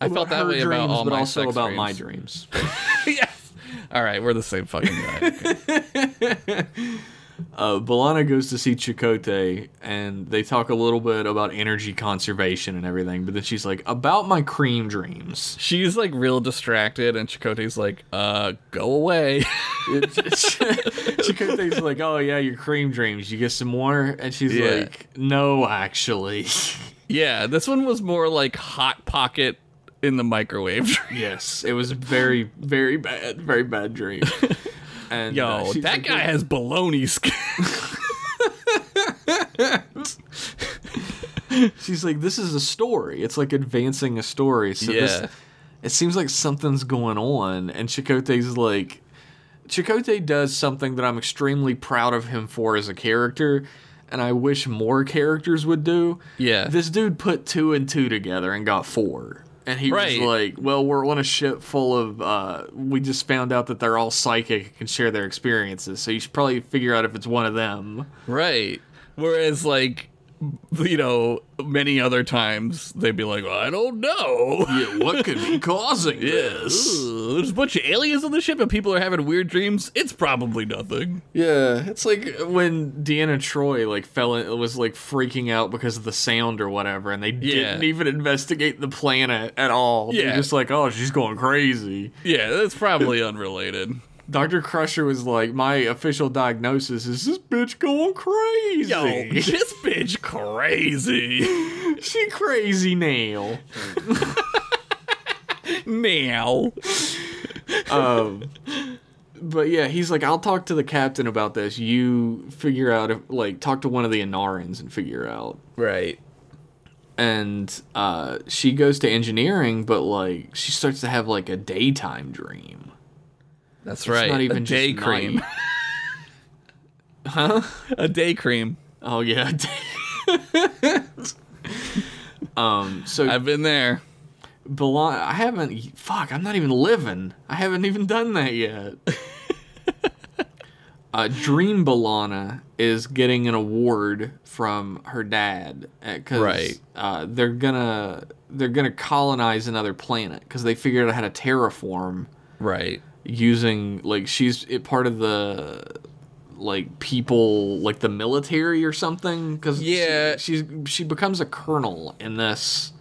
I felt that way dreams, about all but my also sex about dreams. my dreams. yes. All right, we're the same fucking guy. uh, B'Elanna goes to see Chakotay, and they talk a little bit about energy conservation and everything. But then she's like, "About my cream dreams." She's like real distracted, and Chakotay's like, "Uh, go away." Chakotay's like, "Oh yeah, your cream dreams. You get some more?" And she's Yeah. like, "No, actually." yeah, this one was more like hot pocket in the microwave. yes, it was very, very bad, very bad dream. And Yo, uh, that guy has baloney skin. She's like, this is a story. It's like advancing a story. So Yeah. this, it seems like something's going on. And Chakotay's like, Chakotay does something that I'm extremely proud of him for as a character, and I wish more characters would do. Yeah. This dude put two and two together and got four. And he Right. was like, well, we're on a ship full of, uh, we just found out that they're all psychic and can share their experiences. So you should probably figure out if it's one of them. Right. Whereas, like, you know, many other times they'd be like, I don't know. Yeah, what could be causing this? Ugh, there's a bunch of aliens on the ship and people are having weird dreams. It's probably nothing. Yeah, it's like when Deanna Troi like fell in, was like freaking out because of the sound or whatever, and they Yeah. didn't even investigate the planet at all. They're Yeah. just like, oh, she's going crazy. Yeah, that's probably unrelated. Dr. Crusher was like, my official diagnosis is this bitch going crazy. Yo, this bitch crazy. she crazy now. now. um, but yeah, he's like, I'll talk to the captain about this. You figure out if like talk to one of the Enarans and figure out. Right. and uh, she goes to engineering, but like she starts to have like a daytime dream. That's It's right. not even a day cream. huh? A day cream. Oh yeah. um. So I've been there. Belong. I haven't. Fuck. I'm not even living. I haven't even done that yet. uh, Dream B'Elanna is getting an award from her dad because Right. uh, they're gonna they're gonna colonize another planet because they figured out how to terraform Right. Using like she's it part of the like people like the military or something because Yeah. she's she becomes a colonel in this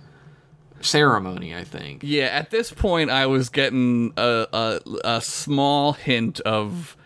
ceremony, I think. Yeah, at this point, I was getting a, a, a small hint of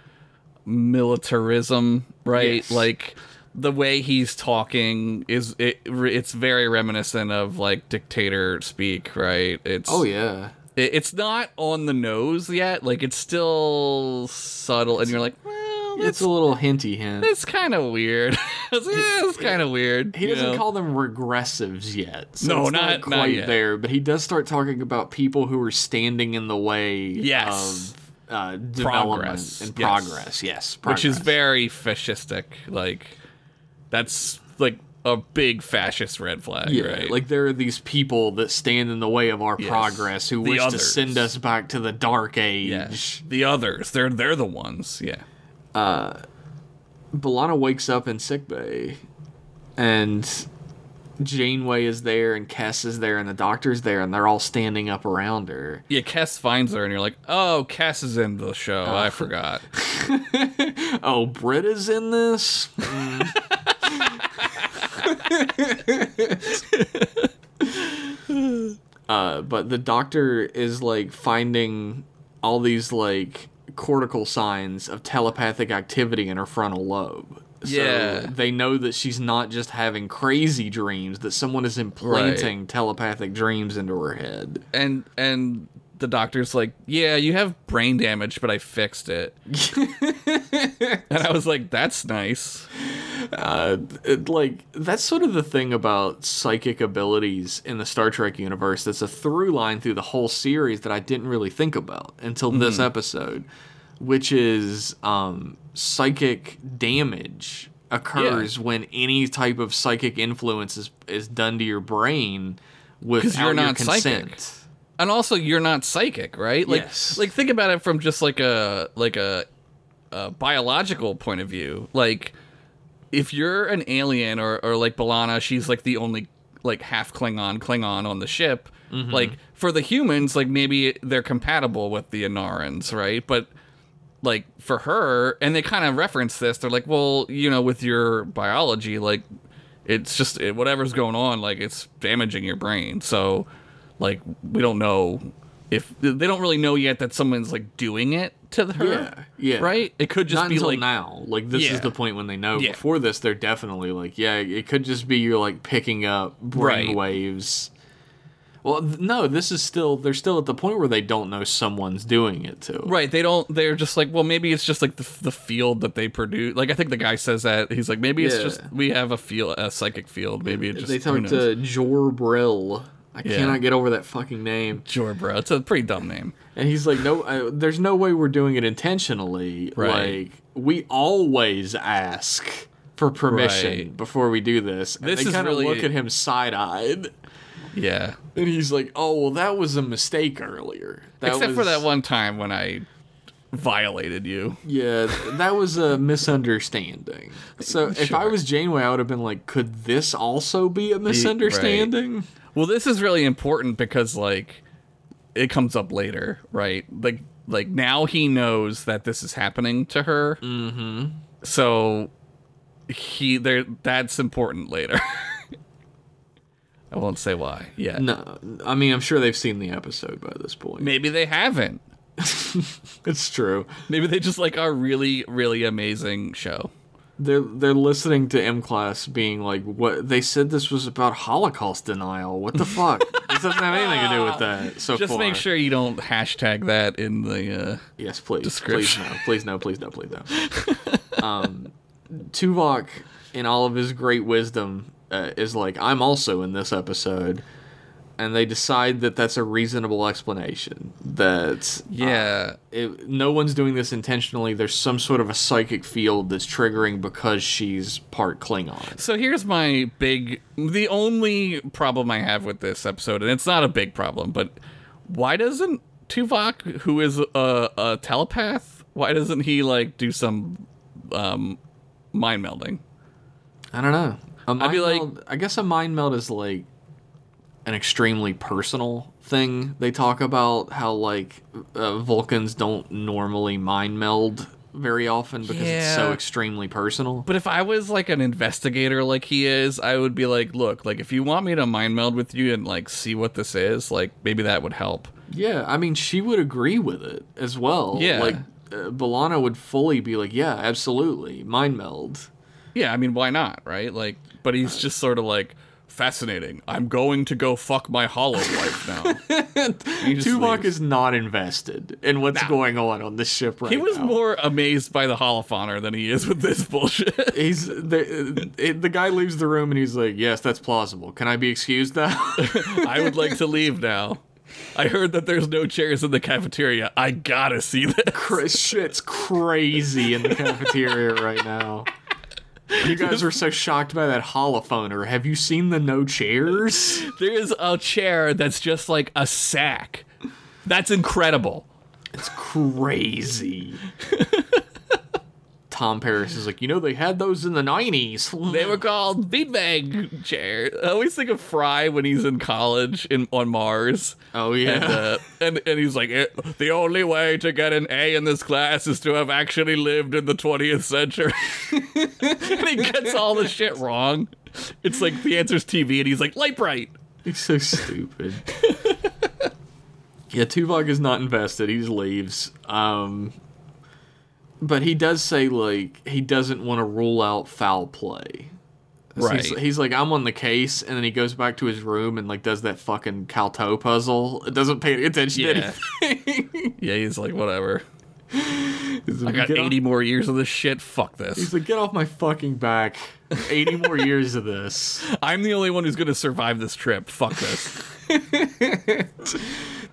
militarism, right? Yes. Like the way he's talking is it, it's very reminiscent of like dictator speak, right? It's Oh yeah. It- it's not on the nose yet, like it's still subtle, and you're like, well, It's a little hinty hint. it's kind of weird. it's, it's kind of weird. He doesn't know? call them regressives yet. So No, it's not- not quite yet. there. But he does start talking about people who are standing in the way Yes. of uh, development Progress. and Yes. progress. Yes, which is very fascistic. Like that's like a big fascist red flag, Yeah, right? like there are these people that stand in the way of our Yes. progress who The wish to send us back to the dark age. yeah, the others, they're they're the ones. Yeah, Uh, B'Elanna wakes up in sickbay, and Janeway is there, and Kes is there, and the doctor's there, and they're all standing up around her. yeah. Kes finds her, and you're like, oh, Kes is in the show. Uh. I forgot. Oh, Britta's in this. uh, but the doctor is like finding all these like cortical signs of telepathic activity in her frontal lobe. So Yeah. they know that she's not just having crazy dreams; that someone is implanting telepathic dreams into her head. and and the doctor's like, yeah, you have brain damage, but I fixed it. and I was like, that's nice. uh, it, like that's sort of the thing about psychic abilities in the Star Trek universe. That's a through line through the whole series that I didn't really think about until this episode, which is um, psychic damage occurs when any type of psychic influence is, is done to your brain without you're your consent. psychic. And also you're not psychic, right? Like, Yes. like think about it from just like a like a, a biological point of view. Like, if you're an alien or or like B'Elanna, she's like the only like half Klingon Klingon on the ship. Mm-hmm. Like for the humans, like maybe they're compatible with the Enarans, right? But like for her, and they kind of reference this. They're like, well, you know, with your biology, like it's just it, whatever's going on, like it's damaging your brain. So, like we don't know if they don't really know yet that someone's like doing it to her. Yeah, yeah. Right. It could just Not be until like now. Like this Yeah. is the point when they know. Yeah. Before this, they're definitely like, yeah, it could just be you're like picking up brain Right. waves. Well, th- no, this is still they're still at the point where they don't know someone's doing it to. Right, they don't. They're just like, well, maybe it's just like the the field that they produce. Like I think the guy says that he's like, maybe it's just we have a field, a psychic field. Maybe it just They talk to Jor Brill. I Yeah. cannot get over that fucking name. Sure, bro. It's a pretty dumb name. And he's like, no, uh, there's no way we're doing it intentionally. Right. Like we always ask for permission Right. before we do this. And This they kind of really- look at him side eyed. Yeah. And he's like, "Oh, well, that was a mistake earlier. That Except for that one time when I violated you. Yeah, that was a misunderstanding. So if I was Janeway, I would have been like, "Could this also be a misunderstanding?" Well, this is really important because like it comes up later, right? Like like now he knows that this is happening to her. Mm-hmm. So he there that's important later. I won't say why. Yeah. No, I mean, I'm sure they've seen the episode by this point. Maybe they haven't. It's true. Maybe they just like a really, really amazing show. They're they're listening to M Class being like, "What they said this was about Holocaust denial. What the fuck? this doesn't have anything to do with that." So Just far. make sure you don't hashtag that in the. Uh, Yes, please. description. Please no. Please no. Please no. Please no. um, Tuvok, in all of his great wisdom, uh, is like, I'm also in this episode, and they decide that that's a reasonable explanation. That yeah. it, no one's doing this intentionally. There's some sort of a psychic field that's triggering because she's part Klingon. So here's my big, the only problem I have with this episode, and it's not a big problem, but why doesn't Tuvok, who is a, a telepath, why doesn't he like do some um, mind melding? I don't know. Mind be like- meld, I guess a mind meld is like an extremely personal thing. They talk about how like uh, Vulcans don't normally mind meld very often because it's so extremely personal. But if I was like an investigator like he is, I would be like, look, like if you want me to mind meld with you and like see what this is, like maybe that would help. Yeah, I mean, she would agree with it as well. Yeah. like uh, B'Elanna would fully be like, "Yeah, absolutely, mind meld." Yeah, I mean, why not, right? Like, but he's just sort of like fascinating. I'm going to go fuck my hollow wife now. Tuvok is not invested in what's going on on this ship right now. He was now. more amazed by the holophoner than he is with this bullshit. He's the it, the guy leaves the room and he's like, "Yes, that's plausible. Can I be excused now?" I would like to leave now. I heard that there's no chairs in the cafeteria. I gotta see this. Cra- Shit's crazy in the cafeteria right now. You guys were so shocked by that holophoner. Have you seen the no chairs? There's a chair that's just like a sack. That's incredible. It's crazy. Tom Paris is like, you know, they had those in the 90s. They were called beanbag chair. I always think of Fry when he's in college in on Mars. Oh, yeah. And, uh, and, and he's like, "Eh, the only way to get an A in this class is to have actually lived in the 20th century. and he gets all the shit wrong. It's like the answer's TV, and he's like, Lite-Brite. He's so stupid. yeah, Tuvok is not invested. He just leaves. Um, but he does say like he doesn't want to rule out foul play. So He's, Right. he's like, I'm on the case, and then he goes back to his room and like does that fucking kal-toh puzzle. It doesn't pay attention Yeah. to anything. Yeah, he's like, whatever. He's I got "Get off- 80 more years of this shit. Fuck this. He's like, get off my fucking back. 80 more years of this. I'm the only one who's gonna survive this trip. Fuck this.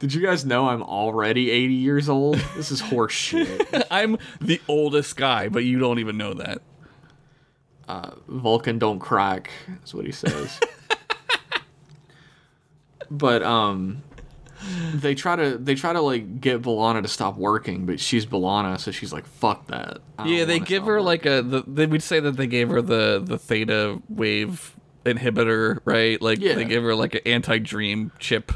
Did you guys know I'm already 80 years old? This is horseshit. I'm the oldest guy, but you don't even know that. Vulcan don't crack, is what he says. but um they try to they try to like get B'Elanna to stop working, but she's B'Elanna, so she's like, fuck that. I Yeah, they give her working." like a. The, they would say that they gave her the the theta wave inhibitor, right? Like Yeah. they give her like an anti dream chip.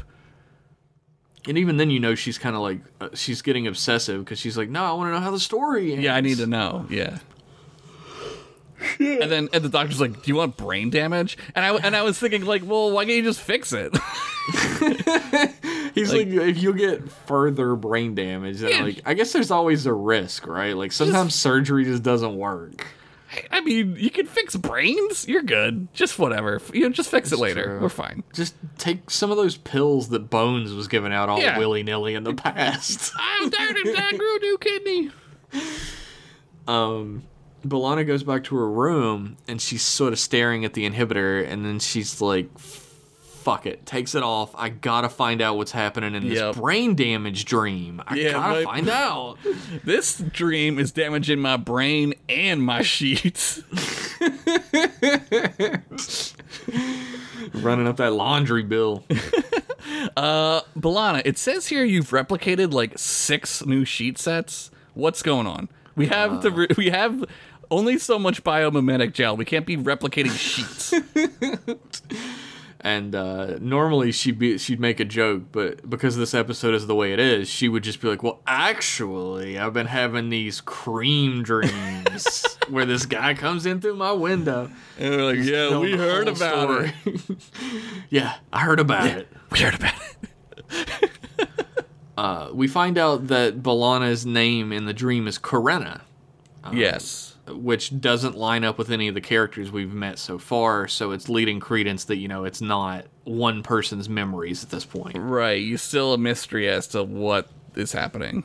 And even then, you know, she's kind of like uh, she's getting obsessive because she's like, no, I want to know how the story ends. Yeah, I need to know. Yeah. And then and the doctor's like, "Do you want brain damage?" And I and I was thinking like, "Well, why can't you just fix it?" He's like, if you get further brain damage, then Yeah. like I guess there's always a risk, right? Like sometimes surgery just doesn't work. I mean, you can fix brains. You're good. Just whatever. You know, just fix it later. true. We're fine. Just take some of those pills that Bones was giving out all Yeah. willy nilly in the past. I'm tired of that grew a new kidney. um, B'Elanna goes back to her room and she's sort of staring at the inhibitor, and then she's like, "Fuck it," takes it off. I gotta find out what's happening in Yep. this brain damage dream. I Yeah, gotta find out. This dream is damaging my brain and my sheets. Running up that laundry bill. Uh, B'Elanna, it says here you've replicated like six new sheet sets. What's going on? We have the re- we have only so much biomimetic gel. We can't be replicating sheets. And uh, normally she'd be she'd make a joke, but because this episode is the way it is, she would just be like, "Well, actually, I've been having these cream dreams where this guy comes in through my window." and we're like, yeah, we heard about it. yeah, I heard about it. We heard about it. Uh, we find out that B'Elanna's name in the dream is Korenna, yes. Which doesn't line up with any of the characters we've met so far. So it's leading credence that you know it's not one person's memories at this point. Right. You still a mystery as to what is happening.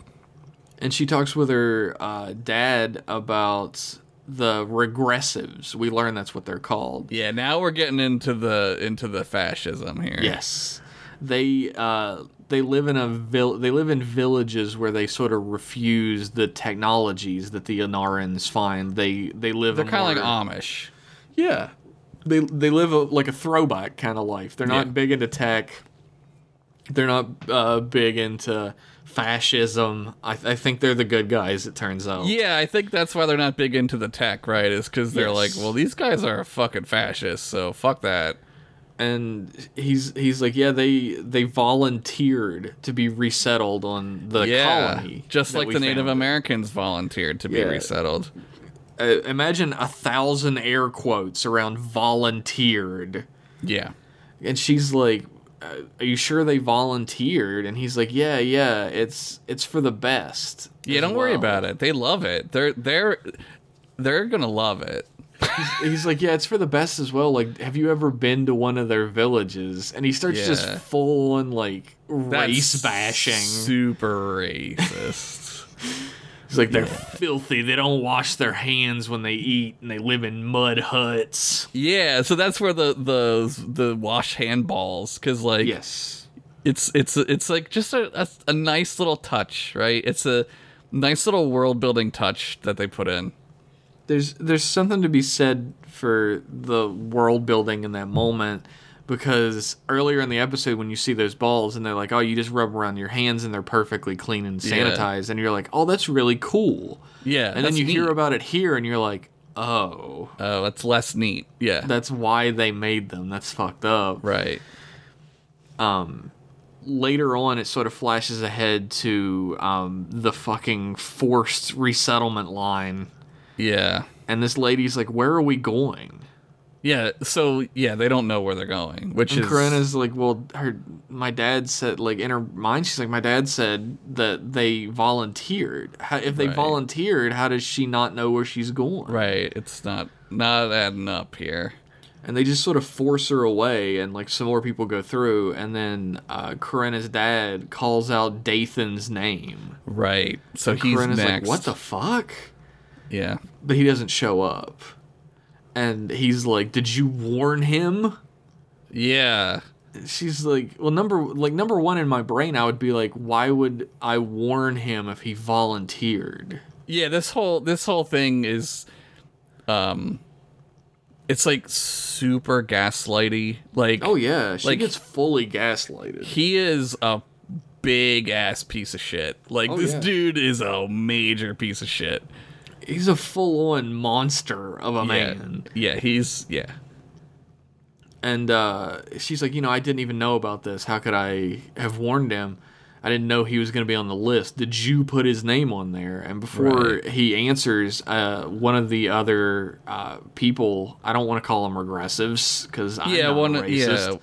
and she talks with her uh, dad about the regressives. We learn that's what they're called. Yeah. Now we're getting into the into the fascism here. Yes, they uh, they live in a vill- they live in villages where they sort of refuse the technologies that the Enarans find. They they live. They're kind of like Amish. Yeah, they they live a, like a throwback kind of life. They're not Yeah. big into tech. They're not uh, big into fascism. I, I think they're the good guys. It turns out. Yeah, I think that's why they're not big into the tech, right? Is because they're Yes. like, well, these guys are fucking fascists, so fuck that. And he's he's like, yeah, they they volunteered to be resettled on the yeah, colony, just like the Native. Americans volunteered to be Yeah. resettled. Uh, imagine a thousand air quotes around volunteered. Yeah. And she's like, uh, "Are you sure they volunteered?" And he's like, "Yeah, yeah. It's it's for the best." Yeah, don't worry about it. They love it. They're they're they're gonna love it. He's like, "Yeah, it's for the best as well. Like, have you ever been to one of their villages?" And he starts just full on like race That's bashing. Super racist. He's like, "They're filthy. They don't wash their hands when they eat, and they live in mud huts." yeah, so that's where the the the wash handballs because like Yes. it's it's it's like just a, a a nice little touch, right? It's a nice little world building touch that they put in. There's there's something to be said for the world building in that moment because earlier in the episode when you see those balls and they're like oh you just rub around your hands and they're perfectly clean and Yeah. sanitized and you're like oh that's really cool. Yeah, and then you hear about it here and you're like oh. Oh, that's less neat. Yeah, that's why they made them. That's fucked up. Right. later on it sort of flashes ahead to um, the fucking forced resettlement line Yeah, and this lady's like where are we going yeah. So yeah, they don't know where they're going, which And is Korenna's like, well, her my dad said like in her mind, she's like, my dad said that they volunteered. How, if they Right. volunteered, how does she not know where she's going? right. It's not not adding up here. And they just sort of force her away, and like some more people go through, and then uh, Korenna's dad calls out Dathan's name. Right. So And he's Corinna's next. like, what the fuck? Yeah. But he doesn't show up. And he's like, did you warn him? Yeah. she's like well number like number one in my brain i would be like why would i warn him if he volunteered Yeah, this whole this whole thing is um it's like super gaslighty. Like oh yeah she Like- gets fully gaslighted he is a big ass piece of shit. Like Oh, this yeah. dude is a major piece of shit. He's a full-on monster of a Yeah. man Yeah, he's yeah. and uh she's like you know i didn't even know about this how could i have warned him i didn't know he was going to be on the list did you put his name on there and before Right. he answers uh one of the other uh people i don't want to call them regressives because i'm yeah, not one racist. yeah.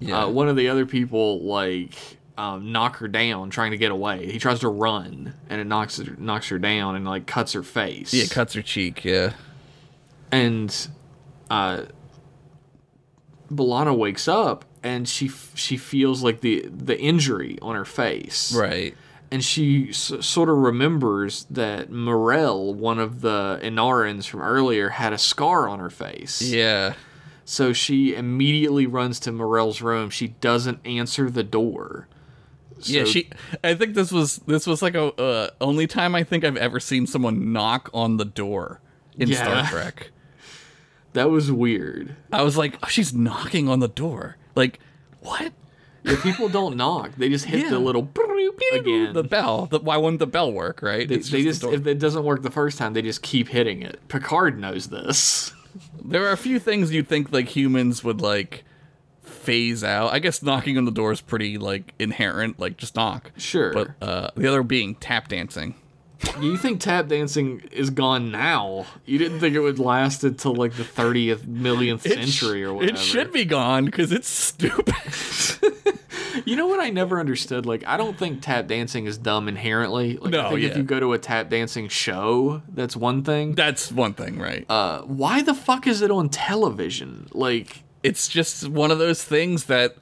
Yeah. Uh, one of the other people like um, knock her down trying to get away. He tries to run and it knocks her, knocks her down and like cuts her face. yeah, cuts her cheek, yeah. and uh, B'Elanna wakes up and she f- she feels like the the injury on her face. Right. And she s- sort of remembers that Morel, one of the Enarans from earlier, had a scar on her face. Yeah. So she immediately runs to Morel's room. She doesn't answer the door. Yeah, she. I think this was this was like a uh, only time I think I've ever seen someone knock on the door in Yeah. Star Trek. That was weird. I was like, oh, she's knocking on the door. Like, what? Yeah, people don't knock. They just hit Yeah. the little again. The bell. The, why wouldn't the bell work? Right? they, It's they the just door. if it doesn't work the first time, they just keep hitting it. Picard knows this. there are a few things you'd think like humans would like phase out. I guess knocking on the door is pretty like inherent. Like, just knock. Sure. But uh, the other being tap dancing. You think tap dancing is gone now? You didn't think it would last until like the thirtieth millionth It century or whatever. It should be gone because it's stupid. You know what I never understood? Like, I don't think tap dancing is dumb inherently. Like, I No, think if you go to a tap dancing show, that's one thing. That's one thing, right? Uh, why the fuck is it on television? Like, it's just one of those things that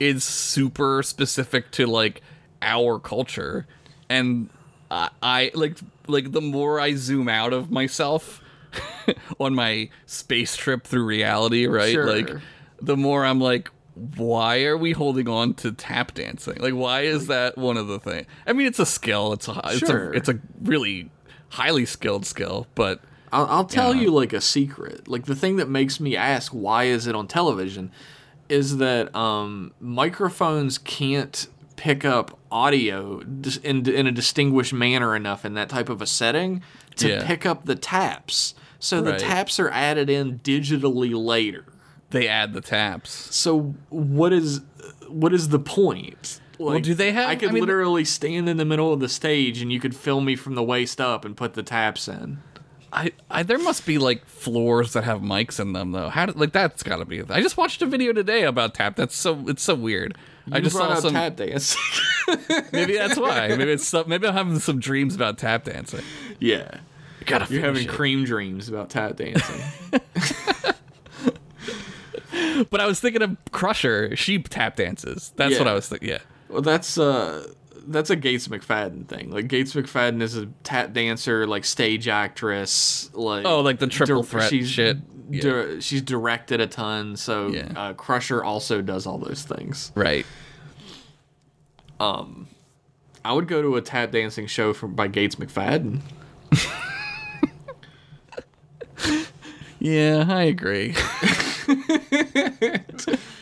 is super specific to like our culture. And I, I like like the more i zoom out of myself on my space trip through reality right? Sure. like the more i'm like why are we holding on to tap dancing? Like why is that one of the things i mean it's a skill. It's a it's Sure. a it's a really highly skilled skill but I'll, I'll tell Yeah. you like a secret. Like the thing that makes me ask why is it on television is that um, microphones can't pick up audio in, in a distinguished manner enough in that type of a setting to Yeah. pick up the taps. So the taps are added in digitally later. they add the taps. So what is what is the point? Well, do they have- I could I mean- literally stand in the middle of the stage and you could film me from the waist up and put the taps in. I, I there must be like floors that have mics in them though. How did, like that's got to be. I just watched a video today about tap. That's so it's so weird. I just saw some. tap dance. Maybe that's why. Maybe it's some, maybe I'm having some dreams about tap dancing. yeah. You gotta You're having it. cream dreams about tap dancing. But I was thinking of Crusher. She tap dances. That's what I was thinking. Yeah. well, that's uh that's a Gates McFadden thing. Like Gates McFadden is a tap dancer, like stage actress, like Oh, like the triple threat she's shit. Yeah. di- she's directed a ton, so Yeah. uh, Crusher also does all those things. Right. Um, I would go to a tap dancing show from by Gates McFadden. Yeah, I agree.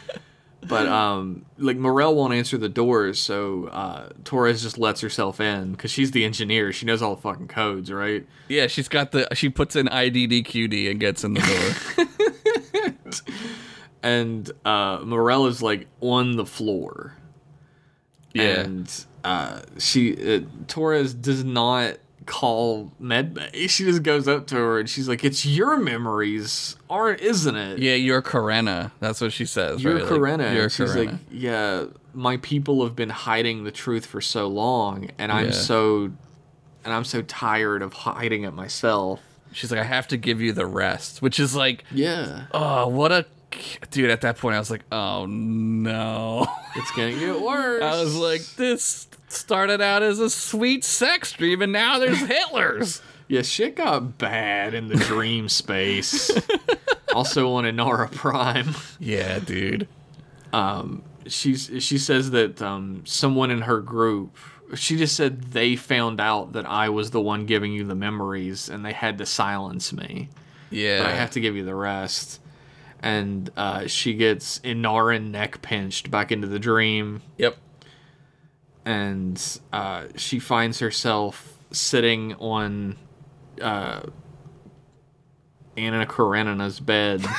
But um, like Morel won't answer the doors, so uh, Torres just lets herself in because she's the engineer. She knows all the fucking codes, right? yeah, she's got the. She puts in IDDQD and gets in the door. And uh, Morel is like on the floor. Yeah. And uh, she uh, Torres does not call medbay. She just goes up to her and she's like, "It's your memories, aren't isn't it? yeah, you're Korenna. That's what she says. you're right? Like, Korenna." you're she's Korenna. like, "Yeah, my people have been hiding the truth for so long, and I'm Yeah. so, and I'm so tired of hiding it myself." She's like, I have to give you the rest, which is like, Yeah, oh, what a dude. At that point, I was like, oh no. it's gonna get worse. I was like, this started out as a sweet sex dream, and now there's Hitler's. Yeah, shit got bad in the dream space. also on Enara Prime. yeah, dude. Um, She's she says that um, someone in her group she just said they found out that I was the one giving you the memories and they had to silence me. Yeah. But I have to give you the rest. And uh, she gets Enaran neck pinched back into the dream Yep. And uh, she finds herself sitting on uh, Anna Karenina's bed.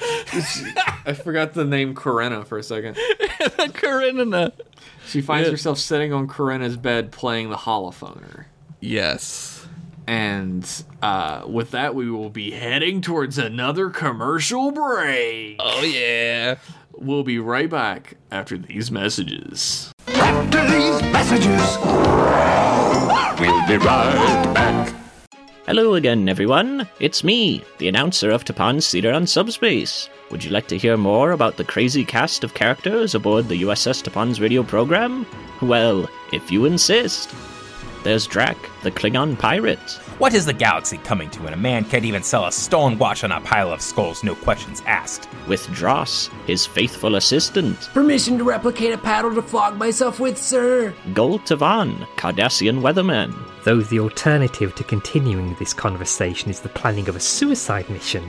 I forgot the name Korenna for a second. Karenina. She finds Yeah. herself sitting on Korenna's bed playing the holophoner. Yes. And uh, with that, we will be heading towards another commercial break. Oh yeah. We'll be right back after these messages. After these messages, we'll be right back. Hello again, everyone. It's me, the announcer of Tapan's Theater on Subspace. Would you like to hear more about the crazy cast of characters aboard the USS Tapan's radio program? Well, if you insist. There's Drac, the Klingon pirate. What is the galaxy coming to when a man can't even sell a stone watch on a pile of skulls, no questions asked? With Dross, his faithful assistant. Permission to replicate a paddle to flog myself with, sir. Gul Tavan, Cardassian weatherman. Though the alternative to continuing this conversation is the planning of a suicide mission,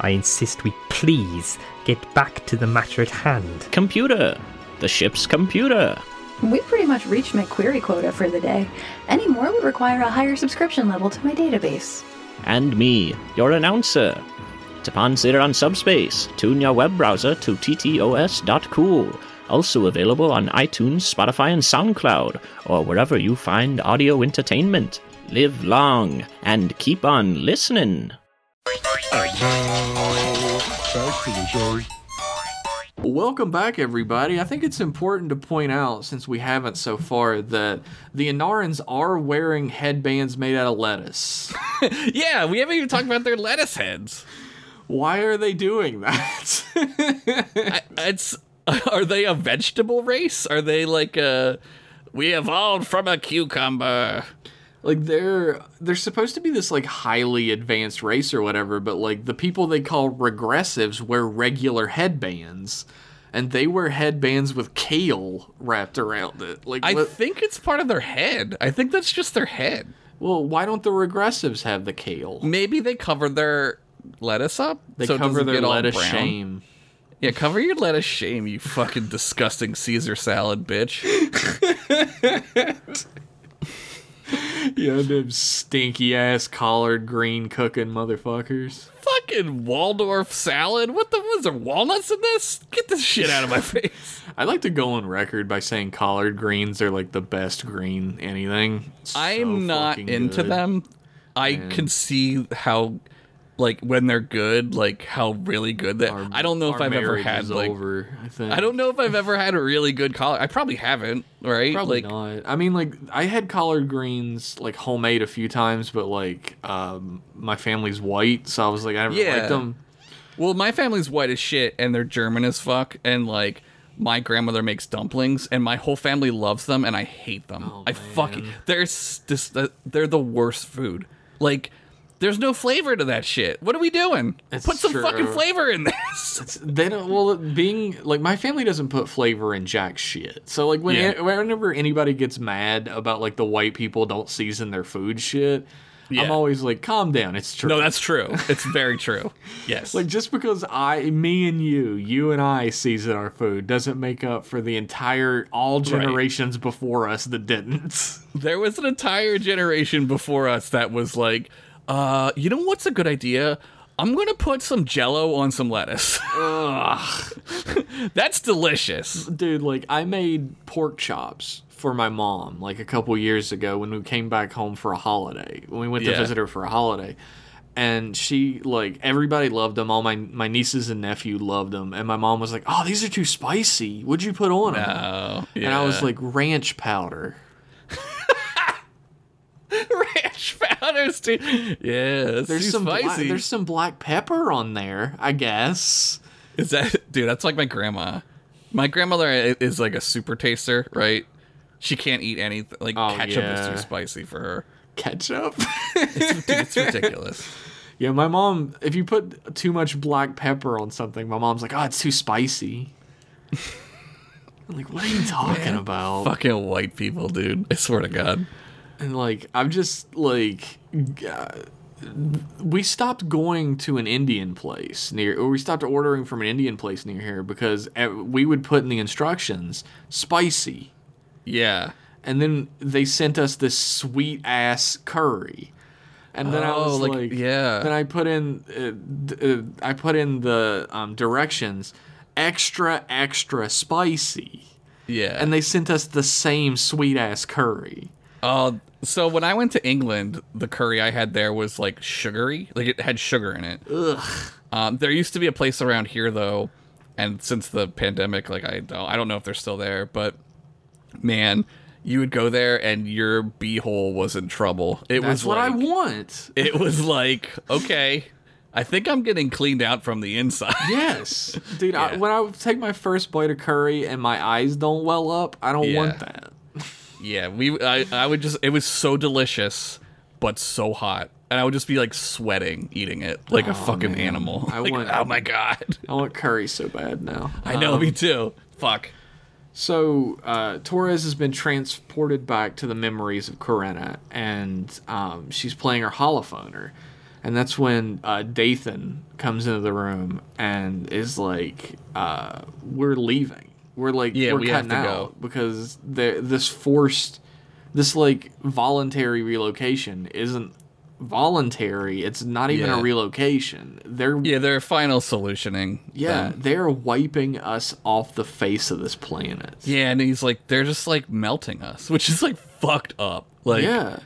I insist we please get back to the matter at hand. Computer, the ship's computer. We've pretty much reached my query quota for the day. Any more would require a higher subscription level to my database. And me, your announcer. Tapan Theater on Subspace. Tune your web browser to ttos.cool. Also available on iTunes, Spotify, and SoundCloud, or wherever you find audio entertainment. Live long and keep on listening. Welcome back, everybody. I think it's important to point out, since we haven't so far, that the Enarans are wearing headbands made out of lettuce. Yeah, we haven't even talked about their lettuce heads. Why are they doing that? I, it's are they a vegetable race? Are they like a we evolved from a cucumber? Like they're they're supposed to be this like highly advanced race or whatever, but like the people they call regressives wear regular headbands. And they wear headbands with kale wrapped around it. Like I what- think it's part of their head. I think that's just their head. well, why don't the regressives have the kale? Maybe they cover their lettuce up. They so cover their lettuce shame. Yeah, cover your lettuce shame, you fucking disgusting Caesar salad bitch. Yeah, them stinky ass collard green cooking motherfuckers. Fucking Waldorf salad. What the was there walnuts in this? Get this shit out of my face. I'd like to go on record by saying collard greens are like the best green anything. So I'm not into good. them. I can see how like when they're good, like how really good they I don't know if I've ever had like over. I think. I don't know if I've ever had a really good collard. I probably haven't, right? Probably like not. I mean, like I had collard greens like homemade a few times, but like um, my family's white, so I was like, I never Yeah. liked them. Well, my family's white as shit, and they're German as fuck, and like my grandmother makes dumplings, and my whole family loves them, and I hate them. Oh, I fucking they're s- this, they're the worst food. Like, there's no flavor to that shit. What are we doing? Put some fucking flavor in this. It's, they don't. Well, being like my family doesn't put flavor in jack shit. So like when Yeah. whenever anybody gets mad about like the white people don't season their food shit, I'm always like, calm down. It's true. No, that's true. It's very true. Yes. Like just because I, me and you, you and I season our food doesn't make up for the entire all generations before us that didn't. There was an entire generation before us that was like, uh, you know what's a good idea? I'm gonna put some jello on some lettuce. That's delicious. Dude, like I made pork chops for my mom like a couple years ago when we came back home for a holiday. When we went to Yeah. visit her for a holiday. And she like everybody loved them. All my my nieces and nephew loved them. And my mom was like, "Oh, these are too spicy. What'd you put on them?" No, And I was like, "Ranch powder." powders. Yeah, that's There's too some black, spicy. there's some black pepper on there, I guess. Is that dude? That's like my grandma. My grandmother is like a super taster, right? She can't eat anything. Like Oh, ketchup is too spicy for her. Ketchup. It's, dude, it's ridiculous. Yeah, my mom. If you put too much black pepper on something, my mom's like, "Oh, it's too spicy." I'm like, what are you talking about? Fucking white people, dude. I swear to God. And like, I'm just like, uh, we stopped going to an Indian place near, or we stopped ordering from an Indian place near here because we would put in the instructions spicy. Yeah. And then they sent us this sweet ass curry. And then I Oh, was like, like, yeah. Then I put in, uh, d- uh, I put in the um, directions, extra extra spicy. Yeah. And they sent us the same sweet ass curry. Oh, so when I went to England, the curry I had there was like sugary, like it had sugar in it. Ugh. Um, there used to be a place around here though, and since the pandemic, like I don't, I don't know if they're still there, but man, you would go there and your beehole was in trouble. It That's was what I want. It was like, okay, I think I'm getting cleaned out from the inside. Yes, dude. I, when I take my first bite of curry and my eyes don't well up, I don't want that. Yeah, we I, I would just it was so delicious, but so hot. And I would just be like sweating eating it like a Oh, fucking man. animal. I Like, want. oh my god. I want curry so bad now. I know, Um, me too. Fuck. So uh, Torres has been transported back to the memories of Korenna, and um, she's playing her holophoner, and that's when uh, Dathan comes into the room and is like, uh, "We're leaving. We're like, Yeah, we're we have cutting to out go." because this forced, this like voluntary relocation isn't." voluntary it's not even Yeah. a relocation they're Yeah, they're final solutioning. yeah them. they're wiping us off the face of this planet Yeah, and he's like they're just like melting us, which is like fucked up. Like yeah,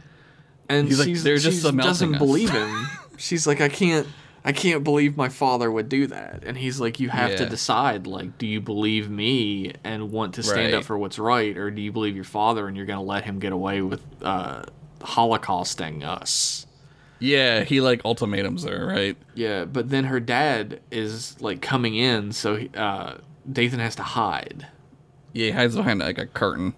and he's like, "They're just she melting doesn't us." believe him. She's like, I can't, I can't believe my father would do that. And he's like, you have to decide. Like, do you believe me and want to stand Right. up for what's right, or do you believe your father and you're gonna let him get away with uh, holocausting us? Yeah, he like ultimatums her, right? Yeah, but then her dad is like coming in, so he- uh, Dathan has to hide. Yeah, he hides behind like a curtain.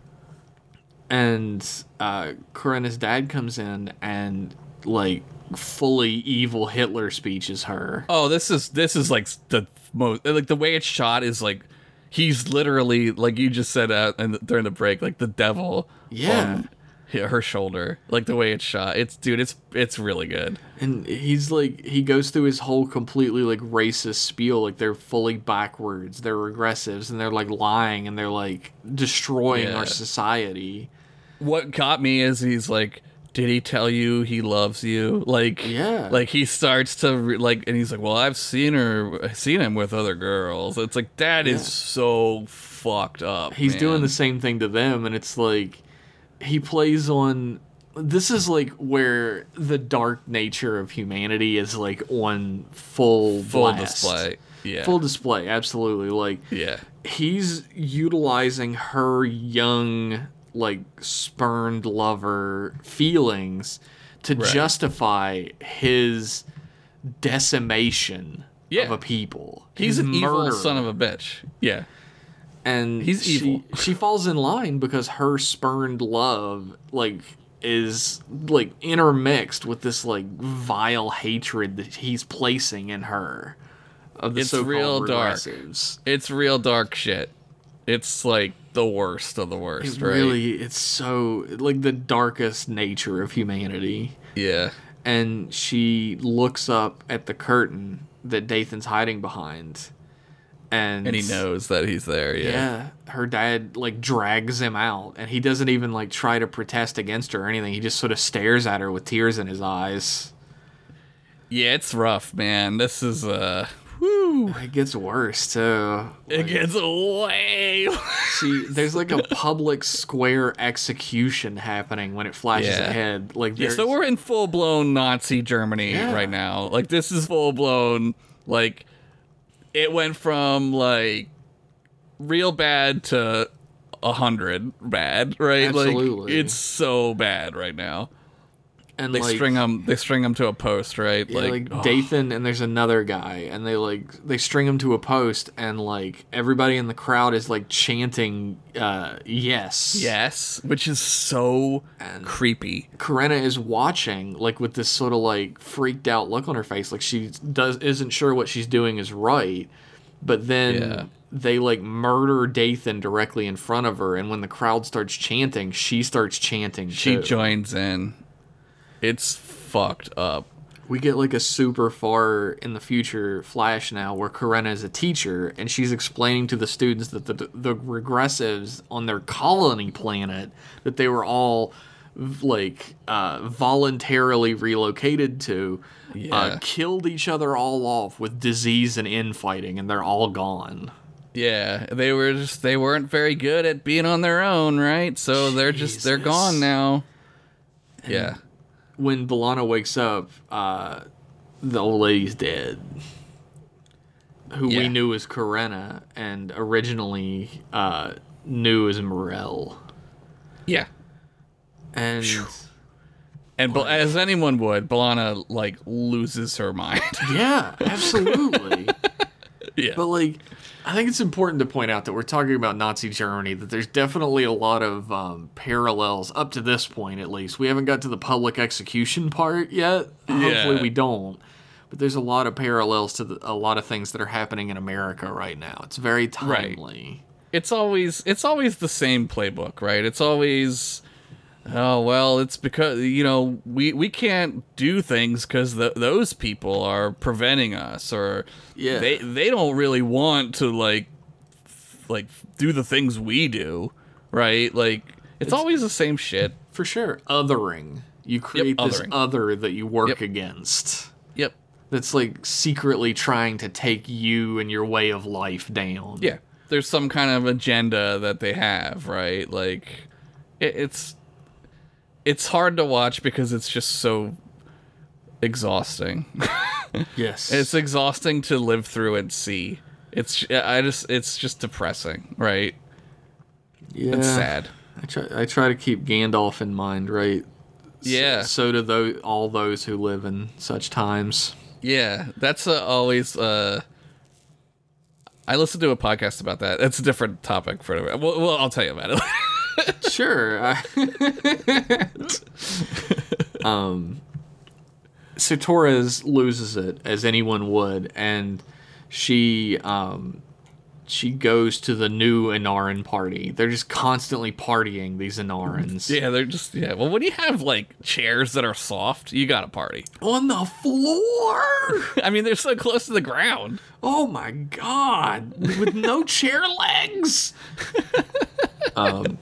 and uh, Korenna's dad comes in and like fully evil Hitler speeches her. Oh, this is this is like the most like the way it's shot is like he's literally like you just said uh, and during the break like the devil Yeah. on her shoulder like the way it's shot it's dude it's it's really good And he's like he goes through his whole completely like racist spiel like they're fully backwards, they're regressives and they're like lying and they're like destroying Yeah. our society. what got me is he's like did he tell you he loves you? Like, Yeah. like he starts to re- like, and he's like, well, I've seen her, I've seen him with other girls. It's like that is Yeah. so fucked up. he's man. doing the same thing to them and it's like he plays on this is like where the dark nature of humanity is like on full full blast. display. Yeah, full display absolutely like yeah, he's utilizing her young like spurned lover feelings to Right. justify his decimation Yeah. of a people he's his an evil son of a bitch. Yeah, and He's she, evil. she falls in line because her spurned love like is like intermixed with this like vile hatred that he's placing in her of the It's so-called real dark. it's real dark shit. It's like the worst of the worst, It right? really it's so like the darkest nature of humanity. Yeah, And she looks up at the curtain that Dathan's hiding behind. And and he knows that he's there. Yeah, Yeah, her dad like drags him out, and he doesn't even like try to protest against her or anything. He just sort of stares at her with tears in his eyes. yeah, it's rough, man. This is uh, whoo, It gets worse too. it gets way. See, there's like a public square execution happening when it flashes Yeah. ahead. Like, Yeah, so we're in full blown Nazi Germany Yeah. right now. Like this is full blown like it went from like real bad to a hundred bad, right? Absolutely. Like it's so bad right now. And They like, string them. They string them to a post, right? Yeah, like, oh, Dathan and there's another guy, and they like they string him to a post, and like everybody in the crowd is like chanting, uh, "Yes, yes, which is so And- creepy. Korenna is watching, like with this sort of like freaked out look on her face, like she does isn't sure what she's doing is right. But then Yeah. they like murder Dathan directly in front of her, and when the crowd starts chanting, she starts chanting. She too. joins in. It's fucked up. we get like a super far in the future flash now where Korenna is a teacher and she's explaining to the students that the the regressives on their colony planet that they were all like uh, voluntarily relocated to uh, killed each other all off with disease and infighting and they're all gone. Yeah, they were just they weren't very good at being on their own, right? So they're just they're gone now. Yeah. When B'Elanna wakes up, uh, the old lady's dead. Who we knew as Korenna and originally uh, knew as Morel. Yeah. And And Bel- as anyone would, B'Elanna like loses her mind. yeah, absolutely. yeah. But like, I think it's important to point out that we're talking about Nazi Germany. That there's definitely a lot of um, parallels up to this point, at least. We haven't got to the public execution part yet. Hopefully, we don't. But there's a lot of parallels to the, a lot of things that are happening in America right now. It's very timely. Right. it's always it's always the same playbook, right? It's always oh well, it's because you know we we can't do things because those people are preventing us, or Yeah. they they don't really want to like like do the things we do, right? Like it's, always the same shit. For sure, othering. You create this othering. other that you work Yep. against. Yep. That's like secretly trying to take you and your way of life down. Yeah. There's some kind of agenda that they have, right? Like it, it's it's hard to watch because it's just so exhausting. Yes. it's exhausting to live through and see. It's I just it's just depressing, right? yeah. It's sad. I try, I try to keep Gandalf in mind, right? So- Yeah. So, do those, all those who live in such times. Yeah, that's uh, always. Uh, I listened to a podcast about that. It's a different topic for. Well, well I'll tell you about it. Sure. Um, so Torres loses it as anyone would, and she um, she goes to the new Enaran party. They're just constantly partying these Enarans yeah, they're just yeah. Well, when you have like chairs that are soft, you got to party. on the floor. I mean, they're so close to the ground. Oh my god, with no chair legs. um,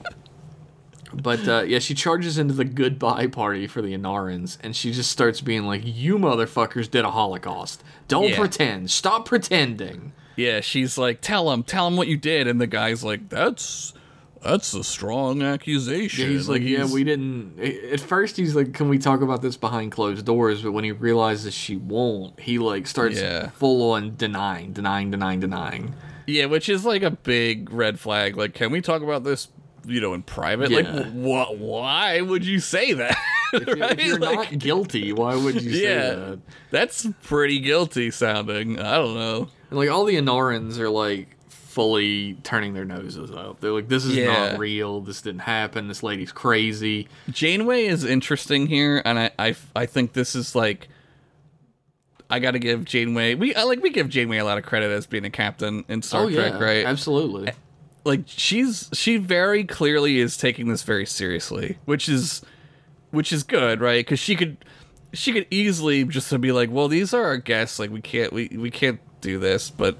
But uh, yeah, she charges into the goodbye party for the Enarans, and she just starts being like, "You motherfuckers did a Holocaust. Don't Yeah. pretend. Stop pretending." Yeah, she's like, "Tell him, tell him what you did," and the guy's like, "That's that's a strong accusation." Yeah, he's like, "Yeah, we didn't." At first, he's like, "Can we talk about this behind closed doors?" But when he realizes she won't, he like starts Yeah. full on denying, denying, denying, denying. Yeah, which is like a big red flag. Like, can we talk about this, you know, in private? Like, Yeah. what? Why would you say that? If you're, you're not guilty, why would you say yeah, that? that's pretty guilty sounding. I don't know. And like all the Enarans are like fully turning their noses up. They're like, "This is Yeah. not real. This didn't happen. This lady's crazy." Janeway is interesting here, and I, I, I think this is like. I got to give Janeway. We I, like we give Janeway a lot of credit as being a captain in Star oh Trek, yeah, right? Absolutely. Like she's she very clearly is taking this very seriously which is which is good right? Because she could she could easily just be like well these are our guests like we can't we, we can't do this but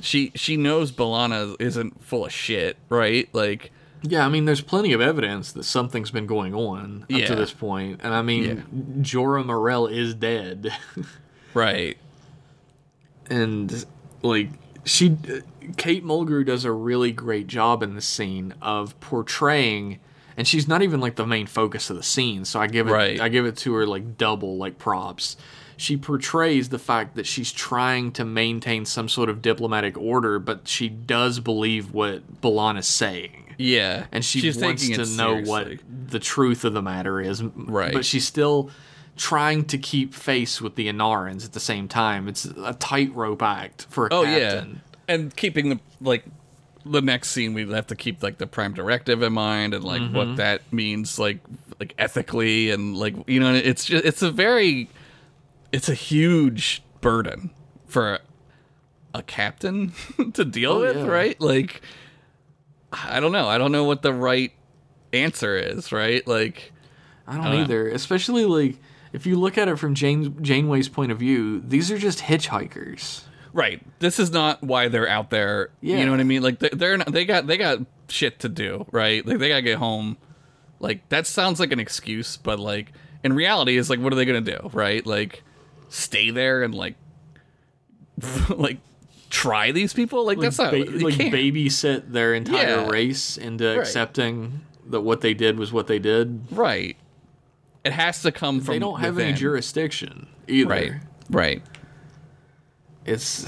she she knows B'Elanna isn't full of shit right? Like Yeah, I mean, there's plenty of evidence that something's been going on up Yeah. to this point, and I mean, Jora Mirell is dead, right. And like she, Kate Mulgrew does a really great job in the scene of portraying, and she's not even like the main focus of the scene, so I give it, Right. I give it to her like double like props. She portrays the fact that she's trying to maintain some sort of diplomatic order, but she does believe what Balan is saying. yeah and she she's wants to know seriously. what the truth of the matter is. Right. But she still trying to keep face with the Enarans at the same time. It's a tightrope act for a oh captain. yeah and keeping the like the next scene we have to keep like the prime directive in mind and like Mhm. what that means like like ethically and like you know it's just it's a very it's a huge burden for a captain to deal Oh, with yeah. right like i don't know i don't know what the right answer is right like I don't I don't know. either. Especially like if you look at it from Jane Janeway's point of view, these are just hitchhikers. Right. This is not why they're out there. Yeah. You know what I mean? Like they're, they're not, they got they got shit to do, right? Like they gotta get home. Like that sounds like an excuse, but like in reality, is like what are they gonna do, right? Like stay there and like like try these people? Like, that's not ba- like can't. babysit their entire Yeah. race into Right. accepting that what they did was what they did. Right. It has to come from. they don't have any jurisdiction either. Right. Right. It's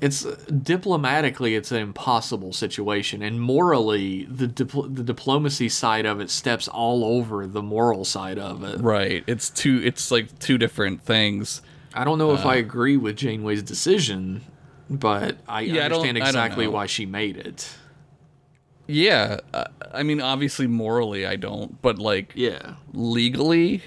it's diplomatically it's an impossible situation and morally the dipl- the diplomacy side of it steps all over the moral side of it. Right. It's two. It's like two different things. I don't know if Uh, I agree with Janeway's decision, but I Yeah, understand I exactly know. why she made it. Yeah, uh, I mean, obviously morally, I don't, but like, yeah, legally,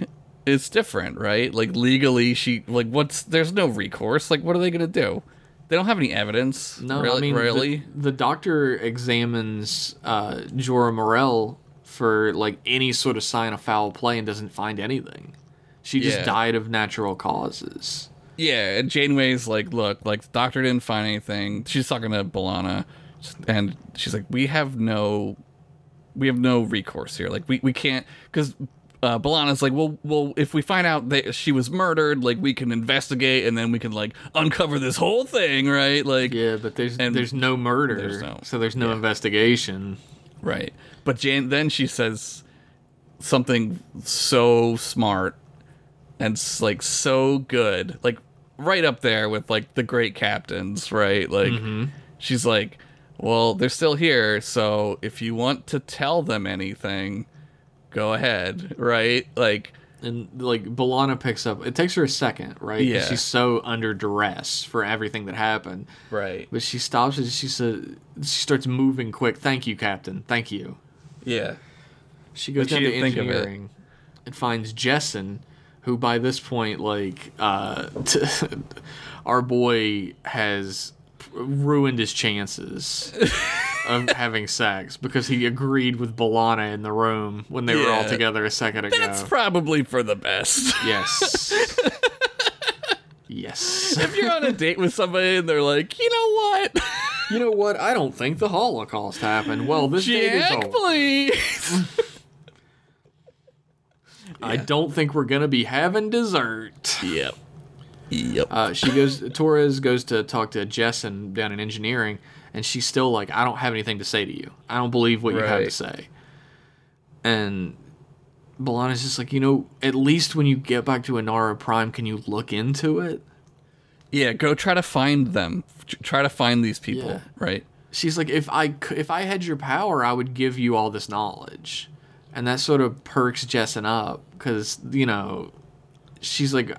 it's different, right? Like legally, she like what's there's no recourse. Like, what are they gonna do? They don't have any evidence. No, really, I mean, the- really. The, doctor examines uh, Jora Mirell for like any sort of sign of foul play and doesn't find anything. She just Yeah. died of natural causes. Yeah, and Janeway's like, look, like the doctor didn't find anything. She's talking to B'Elanna, and she's like, we have no, we have no recourse here. Like we we can't because. Uh, B'Elanna's like, well, well, if we find out that she was murdered, like we can investigate, and then we can like uncover this whole thing, right? Like, yeah, but there's and there's no murder, there's no- so there's no investigation. Right. But Jan then she says something so smart and like so good, like right up there with like the great captains, right? Like Mhm. she's like, "Well, they're still here, so if you want to tell them anything, go ahead." Right? Like And like B'Elanna picks up. It takes her a second, right? Yeah. She's so under duress for everything that happened. Right. But she stops and she says she starts moving quick. Thank you, Captain. Thank you. Yeah. She goes But she to didn't think of it. engineering and finds Jessen, who by this point, like, uh, our boy has ruined his chances of having sex because he agreed with B'Elanna in the room when they were all together a second ago. that's probably for the best. yes. yes. if you're on a date with somebody and they're like, "You know what?" You know what? I don't think the Holocaust happened. Well, this date is Jack, over. please. I don't think we're gonna be having dessert. Yep. Yep. Uh, she goes. Torres goes to talk to Jessen down in engineering, and she's still like, "I don't have anything to say to you. I don't believe what you have to say." And B'Elanna's just like, you know, at least when you get back to Enara Prime, can you look into it? Yeah, go try to find them. Try to find these people, Yeah. right? She's like, if I if I had your power, I would give you all this knowledge, and that sort of perks Jessen up because you know, she's like,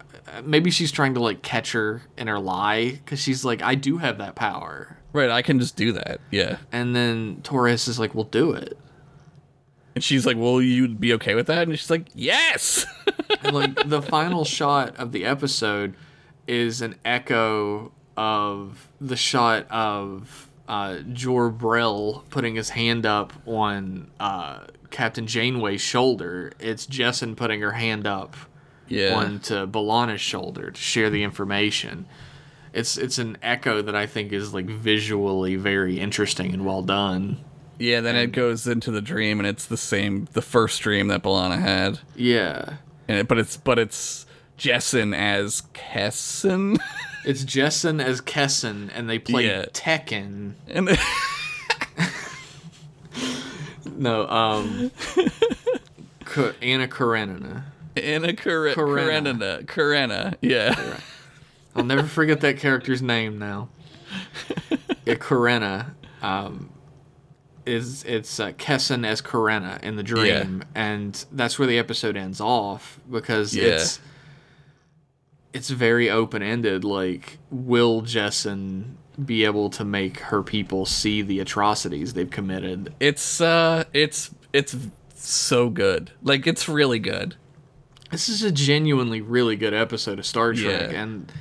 maybe she's trying to like catch her in her lie because she's like, I do have that power, Right, I can just do that. Yeah. and then Torres is like, "We'll do it, And she's like, "Will you be okay with that?" And she's like, "Yes." and like the final shot of the episode is an echo of the shot of uh, Jor Brel putting his hand up on uh, Captain Janeway's shoulder. It's Jessen putting her hand up Yeah. onto B'Elanna's shoulder to share the information. It's it's an echo that I think is like visually very interesting and well done. yeah, then it goes into the dream and it's the same the first dream that B'Elanna had. Yeah. And it, but it's but it's Jessen as Kessen. It's Jessen as Kessen, and they play Yeah. Tekken. and No, um, Anna Karenina. Anna Kar- Karenina. Karenina. Karenina. Yeah. I'll never forget that character's name now. Yeah, Korenna. Um, is it's uh, Kessen as Korenna in the dream, and that's where the episode ends off because Yeah. it's it's very open ended. Like, will Jessen be able to make her people see the atrocities they've committed? It's uh it's it's so good. Like it's really good. This is a genuinely really good episode of Star Trek, Yeah. and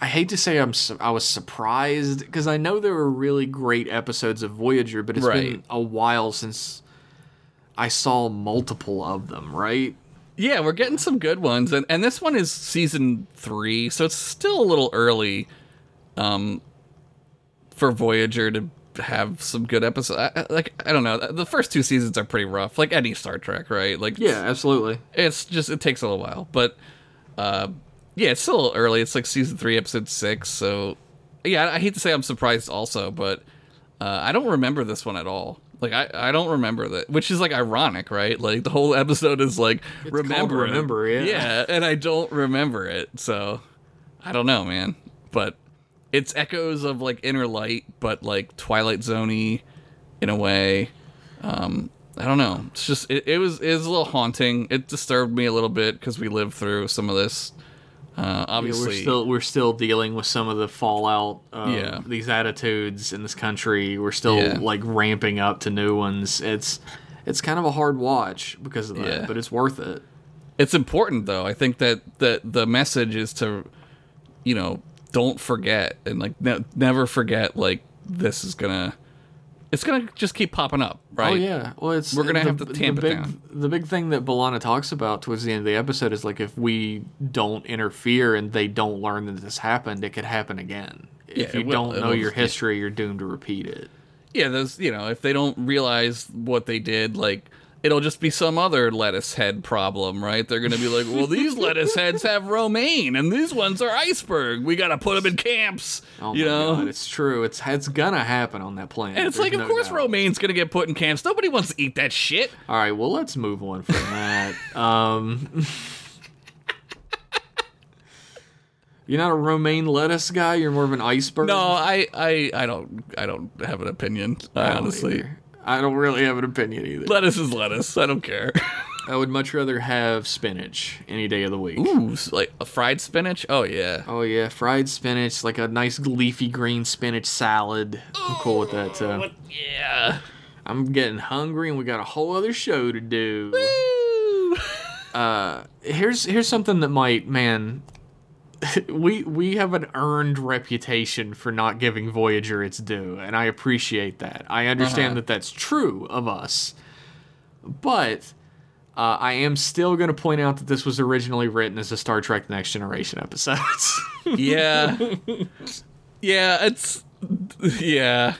I hate to say I'm su- I was surprised because I know there were really great episodes of Voyager, but it's been a while since I saw multiple of them. Right? Yeah, we're getting some good ones, and and this one is season three, so it's still a little early, um, for Voyager to have some good episodes. Like I don't know, the first two seasons are pretty rough, like any Star Trek, right? Like Yeah, absolutely. it's just it takes a little while, but uh, yeah, it's still a little early. It's like season three, episode six. So yeah, I hate to say I'm surprised also, but uh, I don't remember this one at all. Like I, I don't remember that, which is like ironic, right? Like the whole episode is like remember. Remember, yeah. yeah, and I don't remember it, so I don't know, man. But it's echoes of like Inner Light, but like Twilight Zoney in a way. Um, I don't know. It's just it, it was it was a little haunting. It disturbed me a little bit because we lived through some of this. Uh, Yeah, obviously, we're still we're still dealing with some of the fallout of Yeah. these attitudes in this country. We're still Yeah. like ramping up to new ones. It's it's kind of a hard watch because of that, Yeah. but it's worth it. It's important though. I think that that the message is to, you know, don't forget and like ne- never forget. Like this is gonna, it's gonna just keep popping up, right? Oh yeah. Well, it's We're gonna the- have to tamp the it down. The big thing that B'Elanna talks about towards the end of the episode is like if we don't interfere and they don't learn that this happened, it could happen again. Yeah, if you will. don't know will- your yeah. history, you're doomed to repeat it. Yeah, those you know, if they don't realize what they did, like it'll just be some other lettuce head problem, right? They're gonna be like, well, these lettuce heads have romaine, and these ones are iceberg. We gotta put them in camps. Oh you know, God, it's true. It's it's gonna happen on that planet. and it's There's like, of course, doubt. romaine's gonna get put in camps. Nobody wants to eat that shit. All right, well, let's move on from that. um, you're not a romaine lettuce guy. You're more of an iceberg. No, I, I, I don't, I don't have an opinion. I honestly, either. I don't really have an opinion either. lettuce is lettuce. I don't care. I would much rather have spinach any day of the week. Ooh, like a fried spinach. Oh yeah. Oh yeah, fried spinach, like a nice leafy green spinach salad. I'm cool with that too. Yeah. I'm getting hungry, and we got a whole other show to do. Woo! Uh, here's here's something that might, man. We we have an earned reputation for not giving Voyager its due, and I appreciate that. I understand Uh-huh. that that's true of us, but uh, I am still going to point out that this was originally written as a Star Trek Next Generation episode. Yeah. yeah, it's yeah.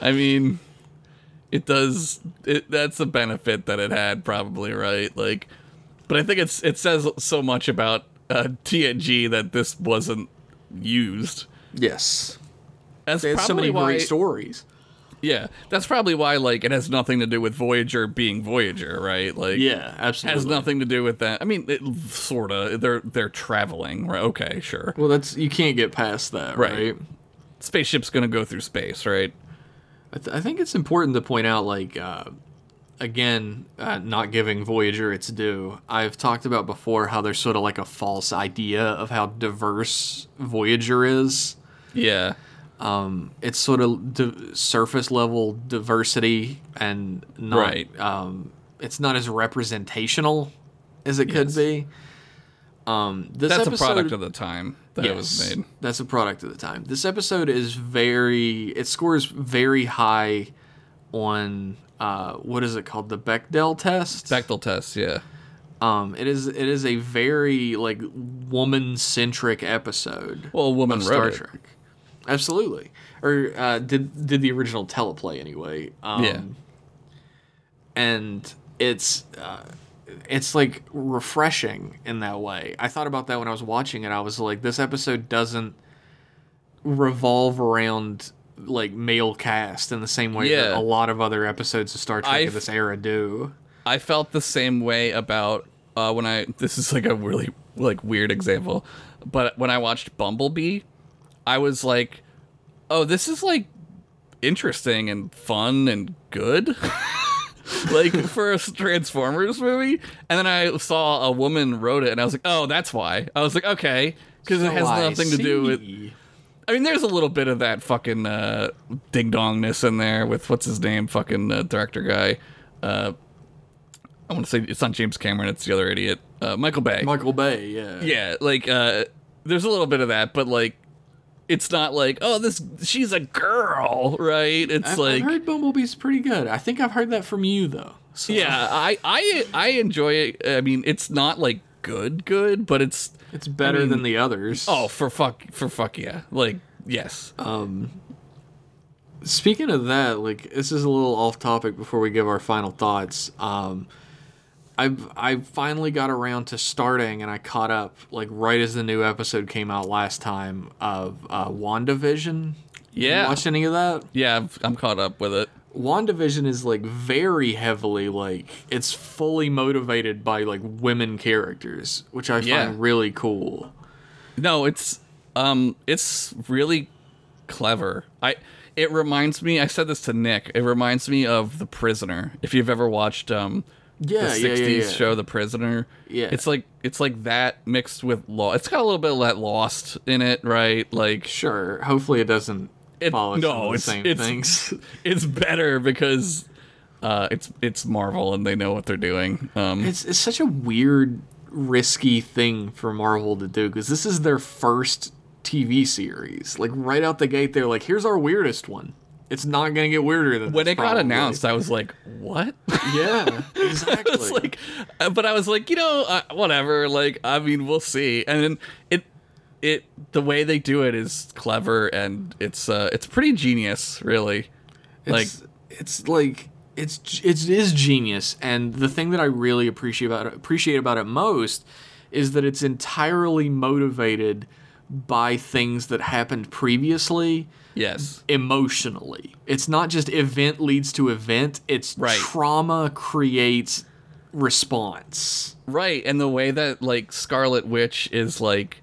I mean, it does it that's a benefit that it had probably, right? Like But I think it's it says so much about uh, TNG that this wasn't used. Yes. That's They had so probably many why, great stories. Yeah, that's probably why like it has nothing to do with Voyager being Voyager, right? Like Yeah, absolutely. has nothing to do with that. I mean, it, sorta. They're they're traveling, right? Okay, sure. Well, that's you can't get past that, Right. right? Spaceship's gonna go through space, right? I, th- I think it's important to point out, like, uh, again, uh, not giving Voyager its due. I've talked about before how there's sort of like a false idea of how diverse Voyager is. Yeah. Um, it's sort of di- surface level diversity and not. Right. Um, it's not as representational as it could be. Um, this That's episode, a product of the time that it was made. That's a product of the time. This episode is very. It scores very high on uh, what is it called? The Bechdel test. Bechdel test, yeah. Um, it is. It is a very like woman centric episode. Well, a woman of wrote Star it. Trek. Absolutely. Or uh, did did the original teleplay anyway? Um, Yeah. And it's. Uh, it's like refreshing in that way. I thought about that when I was watching it. I was like, this episode doesn't revolve around like male cast in the same way that a lot of other episodes of Star Trek I've- of this era do. I felt the same way about uh, when I. This is like a really like weird example, but when I watched Bumblebee, I was like, "Oh, this is like interesting and fun and good." like for a Transformers movie, and then I saw a woman wrote it, and I was like, "Oh, that's why." I was like, "Okay," because it has nothing to do with. I mean, there's a little bit of that fucking uh, ding dongness in there with what's his name, fucking uh, director guy. Uh, I want to say it's not James Cameron, it's the other idiot, uh, Michael Bay. Michael Bay, yeah. yeah, like uh, there's a little bit of that, but like it's not like oh this she's a girl, right? It's I've, like I've heard Bumblebee's pretty good. I think I've heard that from you though. So. yeah, I I I enjoy it. I mean, it's not like good, good, but it's it's better mean- than the others. oh for fuck for fuck yeah, like yes. Um, speaking of that, like this is a little off topic before we give our final thoughts. Um, I've I finally got around to starting and I caught up like right as the new episode came out last time of uh, WandaVision. Yeah. You watched any of that? Yeah, I've, I'm caught up with it. WandaVision is like very heavily like it's fully motivated by like women characters, which I Yeah. find really cool. No, it's um it's really clever. I it reminds me I said this to Nick. It reminds me of The Prisoner. If you've ever watched um Yeah, the yeah, yeah, 60s yeah. show The Prisoner. Yeah. It's like it's like that mixed with law. It's got a little bit of that lost in it, right? Like Sure. Hopefully it doesn't it, follow no, it's same it's, things. It's better because uh it's it's Marvel and they know what they're doing. Um It's it's such a weird, risky thing for Marvel to do because this is their first TV series. Like right out the gate, they're like, "Here's our weirdest one." It's not gonna get weirder than when it got announced, I was like, "What?" Yeah, exactly. like, uh, but I was like, you know, uh, whatever. Like, I mean, we'll see. And then it, it, the way they do it is clever, and it's, uh, it's pretty genius, really. like, it's, it's like it's it is genius and the thing that i really appreciate about it, appreciate about it most is that it's entirely motivated by things that happened previously yes, emotionally it's not just event leads to event it's Right. trauma creates response right. And the way that like Scarlet Witch is like,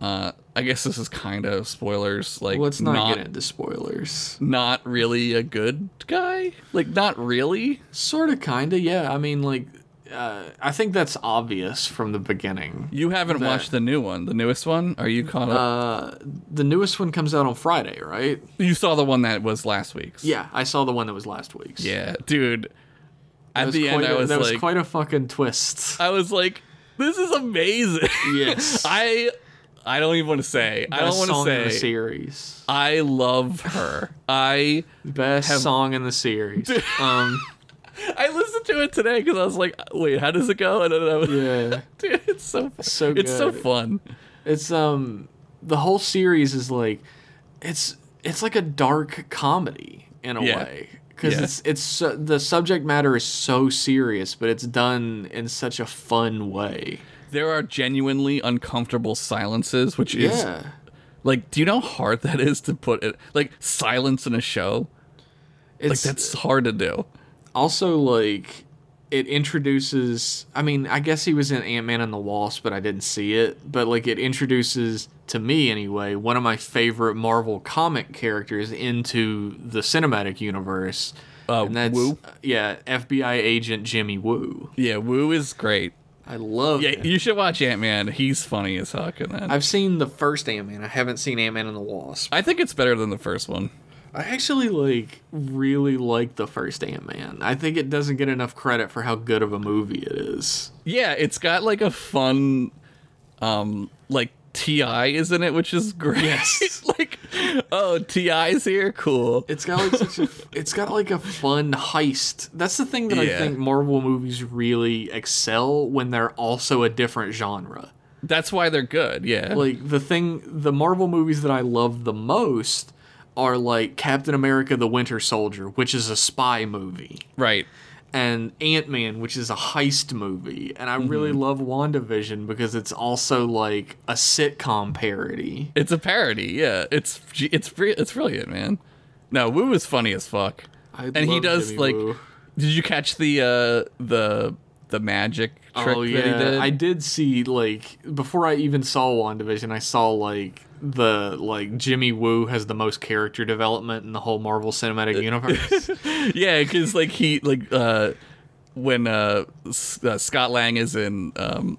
uh, I guess this is kind of spoilers. Like, let's not, not get into spoilers not really a good guy. Like, not really. sort of kind of yeah i mean like uh, i think that's obvious from the beginning You haven't That- watched the new one, the newest one. Are you caught up? Uh, the newest one comes out on Friday, right? you saw the one that was last week's. Yeah, I saw the one that was last week's. Yeah, dude. That At the end, quite I a- was that like, was quite a fucking twist. I was like, this is amazing. Yes. I I don't even want to say. I don't want song to in the series. I love her. I Best have- song in the series. um, I listened to it today because I was like, wait, how does it go? And then I was, yeah, dude, it's so so it's so fun. it's um, the whole series is like, it's it's like a dark comedy in a Yeah. way because Yeah. it's it's so, the subject matter is so serious, but it's done in such a fun way. There are genuinely uncomfortable silences, which is Yeah. like, do you know how hard that is to put it? Like silence in a show, it's, like that's hard to do. also like it introduces. I mean, I guess he was in Ant Man and the Wasp, but I didn't see it. But like, it introduces to me anyway one of my favorite Marvel comic characters into the cinematic universe. Uh, and that's Woo? yeah, FBI agent Jimmy Woo. Yeah, Woo is great. I love Yeah, you should watch Ant Man. He's funny as fuck in that. I've seen the first Ant Man. I haven't seen Ant Man and the Wasp. I think it's better than the first one. I actually like really like the first Ant Man. I think it doesn't get enough credit for how good of a movie it is. Yeah, it's got like a fun, um, like T.I. is in it, which is great. Yes. like, oh, T.I.'s here, cool. It's got like such a it's got like a fun heist. That's the thing that I think Marvel movies really excel when they're also a different genre. That's why they're good. Yeah. Like the thing the Marvel movies that I love the most are like Captain America the Winter Soldier, which is a spy movie. right. And Ant Man, which is a heist movie. And I really Mm-hmm. love WandaVision because it's also like a sitcom parody. It's a parody. Yeah. It's it's it's brilliant, man. No, Woo is funny as fuck. I and he does Jimmy like. Woo. Did you catch the uh the the magic trick oh that yeah, he did? I did see like before I even saw WandaVision, I saw like the like Jimmy Woo has the most character development in the whole Marvel Cinematic Universe. yeah, because like he like uh when uh, S- uh Scott Lang is in um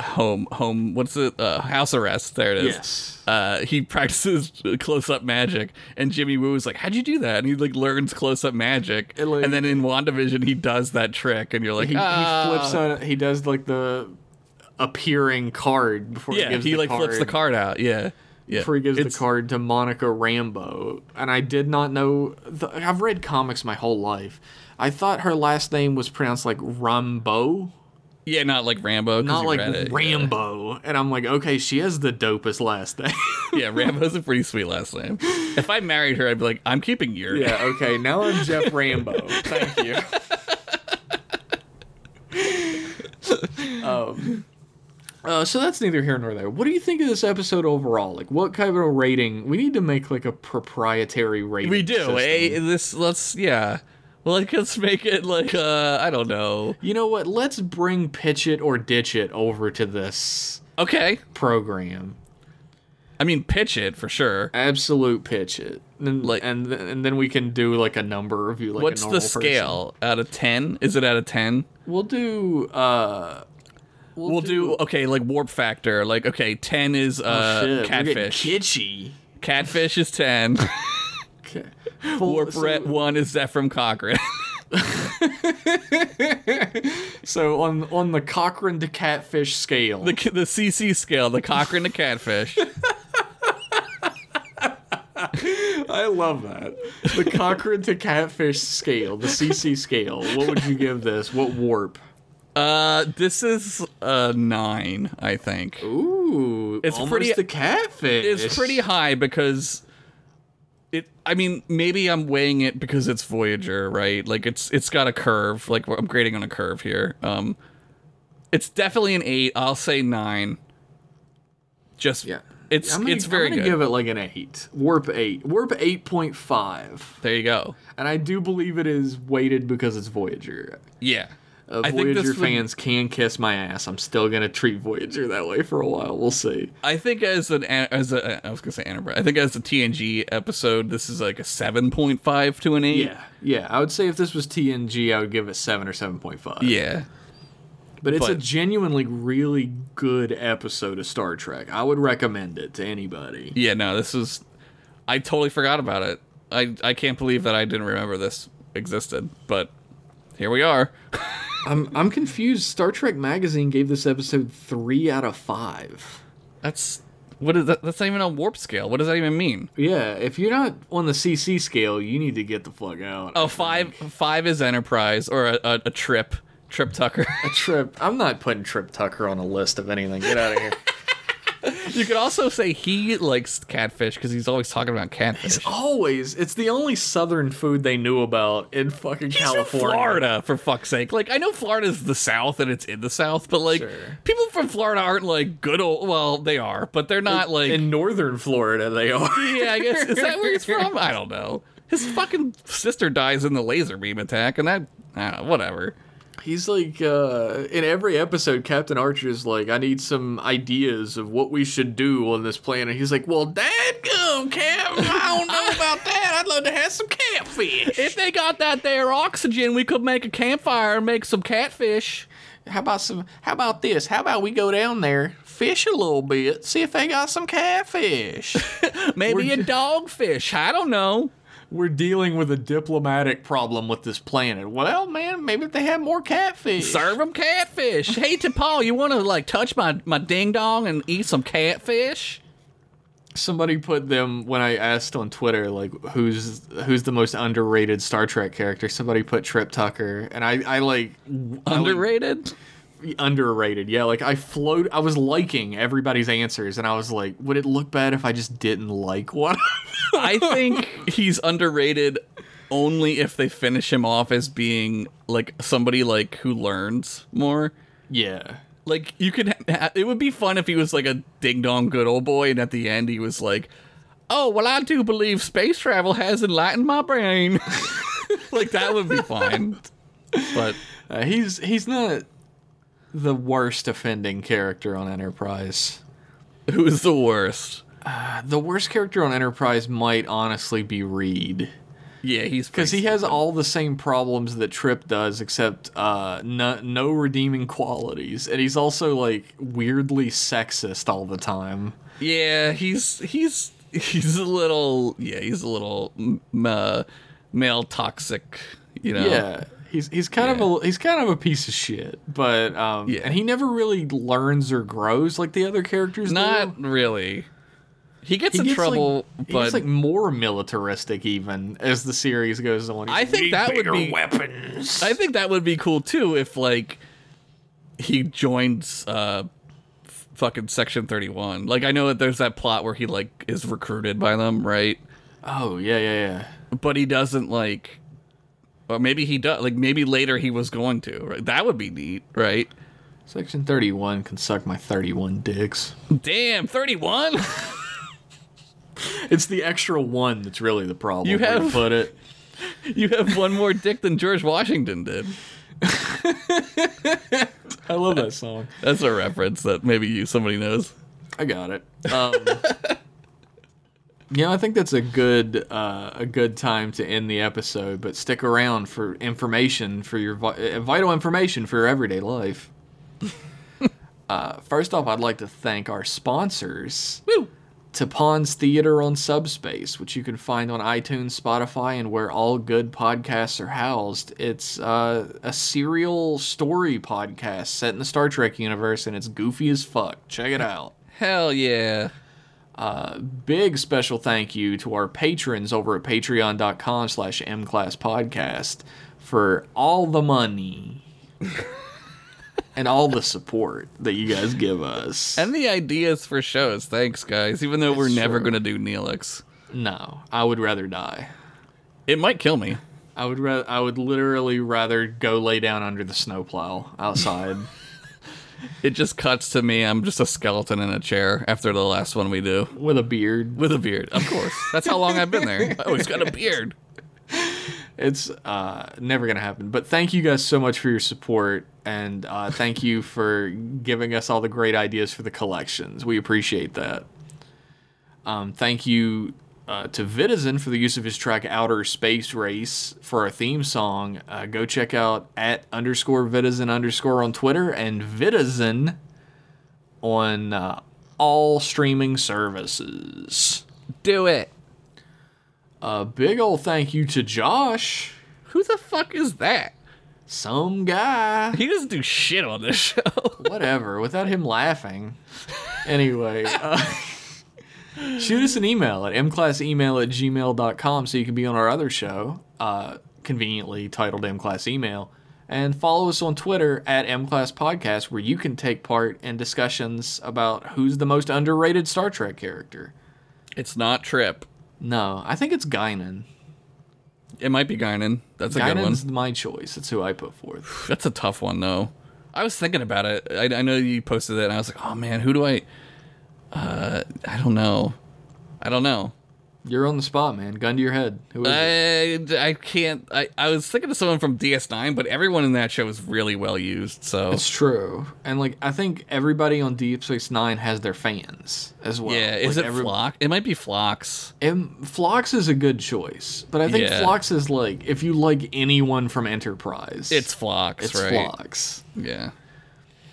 home home what's it uh house arrest there it is Yes. uh he practices close-up magic and jimmy woo is like how'd you do that and he like learns close-up magic And, like- and then in wandavision he does that trick and you're like he, ah. he flips on He does like the appearing card before yeah he gives he like card. flips the card out yeah yeah before he gives It's- the card to Monica Rambeau. And I did not know. The, I've read comics my whole life. I thought her last name was pronounced like Rambo, yeah not like rambo not like it, yeah. Rambo. And I'm like, okay, she has the dopest last name. yeah rambo's a pretty sweet last name if i married her i'd be like i'm keeping your yeah, okay, now I'm Jeff Rambo. Thank you. um, uh, so that's neither here nor there. What do you think of this episode overall? Like, what kind of a rating? We need to make like a proprietary rating. We do. Eh, this let's yeah. Well, like, let's make it like uh I don't know. You know what? Let's bring Pitch It or Ditch It over to this Okay. program. I mean, pitch it for sure. Absolute Pitch It. And, Like- and, th- and then we can do like a number review. Like What's a the normal person. scale out of ten? Is it out of ten? We'll do. uh We'll, do, okay, like warp factor. Like okay, ten is oh, uh shit, catfish. Kitschy. Catfish is ten. Okay. warp so- ret one is Zefram Cochrane. So on on the Cochrane to Catfish scale, the the CC scale, the Cochrane to catfish. I love that. The Cochrane to Catfish scale, the CC scale. What would you give this? What warp? Uh, this is a nine, I think. Ooh, It's almost pretty- the catfish. It's pretty high because it. I mean, maybe I'm weighing it because it's Voyager, right? Like it's it's got a curve. Like I'm grading on a curve here. Um, it's definitely an eight. I'll say nine. Just Yeah. it's gonna, it's very I'm gonna good. give it like an eight. Warp eight. Warp eight point five. there you go. And I do believe it is weighted because it's Voyager. Yeah. Uh, I think this Voyager would- fans can kiss my ass. I'm still gonna treat Voyager that way for a while. We'll see. I think as an as a I was gonna say Enterprise. I think as a TNG episode, this is like a seven point five to an eight. Yeah, yeah. I would say if this was TNG, I would give it seven or seven point five. Yeah. but it's a genuinely really good episode of Star Trek. I would recommend it to anybody. Yeah, no, this is. I totally forgot about it. I I can't believe that I didn't remember this existed, but here we are. I'm I'm confused. Star Trek Magazine gave this episode three out of five. That's what is that? That's not even a warp scale. What does that even mean? Yeah, if you're not on the CC scale, you need to get the fuck out. Oh, five five is Enterprise or a, a, a trip trip Tucker. A trip. I'm not putting Trip Tucker on a list of anything. Get out of here. You could also say he likes catfish because he's always talking about catfish. He's always. It's the only southern food they knew about in fucking He's California. Florida, for fuck's sake. Like, I know Florida's the South and it's in the South, but like, people from Florida aren't like good old. Well, they are, but they're not like. in northern Florida, they are. yeah, I guess is that where he's from? I don't know. His fucking sister dies in the laser beam attack, and that. Know, whatever. He's like, uh, in every episode, Captain Archer is like, I need some ideas of what we should do on this planet. He's like, Well, dadgum, Cap, I don't know about that. I'd love to have some catfish. If they got that there oxygen, we could make a campfire and make some catfish. How about some? How about this? How about we go down there, fish a little bit, see if they got some catfish. Maybe a dogfish. I don't know. We're dealing with a diplomatic problem with this planet. Well, man, maybe if they have more catfish. Serve them catfish. hey, Paul, you want to like touch my my ding dong and eat some catfish? Somebody put them when I asked on Twitter, like who's who's the most underrated Star Trek character. Somebody put Trip Tucker, and I I like I, like, Underrated. Yeah, like I float. I was liking everybody's answers, and I was like, would it look bad if I just didn't like one? I think he's underrated only if they finish him off as being like somebody like who learns more. yeah. Like you could, ha- it would be fun if he was like a ding dong good old boy, and at the end he was like, "Oh well, I do believe space travel has enlightened my brain." like that would be fine. But Uh, he's he's not the worst offending character on Enterprise. who is the worst? The worst character on Enterprise might honestly be Reed. Yeah, he's Because he has all the same problems that Trip does, except uh, no, no redeeming qualities, and he's also like weirdly sexist all the time. Yeah, he's he's he's a little yeah he's a little m- uh, male toxic. You know. Yeah, he's he's kind of a he's kind of a piece of shit, but um, Yeah. and he never really learns or grows like the other characters. Not do. really. He gets He in gets, trouble, like, but gets like more militaristic even as the series goes on. He's I think that would be weapons. I think that would be cool too if like he joins uh f- fucking section 31. Like I know that there's that plot where he like is recruited by them, right? oh yeah, yeah, yeah. But he doesn't like or maybe he does like maybe later he was going to, right? That would be neat, right? Section thirty-one can suck my thirty-one dicks. Damn, 31? It's the extra one that's really the problem. You have- put it. you have one more dick than George Washington did. I love that song. That's a reference that maybe you somebody knows. I got it. Um, yeah, I think that's a good uh, a good time to end the episode. But stick around for information for your vi- uh, vital information for your everyday life. uh, first off, I'd like to thank our sponsors. Woo! Tapon's Theater on Subspace, which you can find on iTunes, Spotify, and where all good podcasts are housed. It's uh, a serial story podcast set in the Star Trek universe, and it's goofy as fuck. Check it out. Hell yeah. Uh, big special thank you to our patrons over at patreon.com slash mclasspodcast for all the money and all the support that you guys give us. And the ideas for shows. Thanks, guys. Even though we're never going to do Neelix. no, I would rather die. It might kill me. I would ra- I would literally rather go lay down under the snowplow outside. It just cuts to me. I'm just a skeleton in a chair after the last one we do. with a beard. With a beard, of course. That's how long I've been there. Oh, he's got a beard. It's uh, never gonna happen. But thank you guys so much for your support, and uh, thank you for giving us all the great ideas for the collections. We appreciate that. Um, thank you uh, to Vitizen for the use of his track "Outer Space Race" for our theme song. Uh, go check out at underscore Vitizen underscore on Twitter and Vitizen on uh, all streaming services. Do it. A big old thank you to Josh. Who the fuck is that? Some guy. He doesn't do shit on this show. Whatever, without him laughing. Anyway, shoot us an email at mclassemail at gmail.com so you can be on our other show, uh, conveniently titled mclass email. And follow us on Twitter at mclasspodcast where you can take part in discussions about who's the most underrated Star Trek character. It's not Trip. No, I think it's Guinan. It might be Guinan. That's a good one. Guinan's my choice. That's who I put forth. That's a tough one though. I was thinking about it. I, I know you posted it, and I was like, oh man, who do I? Uh, I don't know. I don't know. You're on the spot, man. Gun to your head. Who is? I I can't. I, I was thinking of someone from DS9, but everyone in that show is really well used. So It's true, and like I think everybody on Deep Space Nine has their fans as well. yeah, is Like, it every- Phlox? It might be Phlox. And Phlox is a good choice, but I think Yeah. Phlox is like if you like anyone from Enterprise, It's Phlox, it's right? Phlox. Yeah,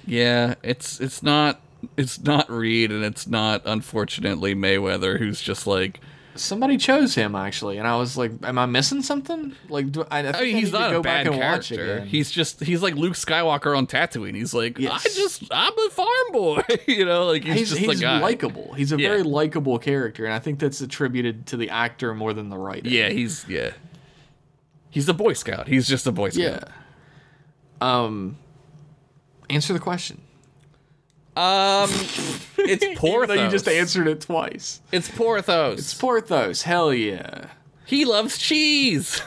yeah. It's it's not it's not Reed, and it's not unfortunately Mayweather, who's just like. Somebody chose him actually, and I was like, "Am I missing something?" Like, do I? I, think I mean, he's to not a bad character. He's just he's like Luke Skywalker on Tatooine. He's like, I just I'm a farm boy, you know, like he's, he's, just he's likable. He's a Yeah. very likable character, and I think that's attributed to the actor more than the writer. Yeah, he's yeah. He's a Boy Scout. He's just a Boy Scout. Yeah. Um, answer the question. Um, it's Porthos. You just answered it twice. It's Porthos. It's Porthos. Hell yeah. He loves cheese.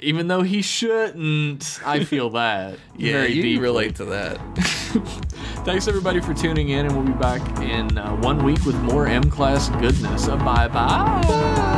Even though he shouldn't, I feel that. Yeah, very you deeply. relate to that. Thanks everybody for tuning in, and we'll be back in uh, one week with more M Class goodness. Uh, bye bye.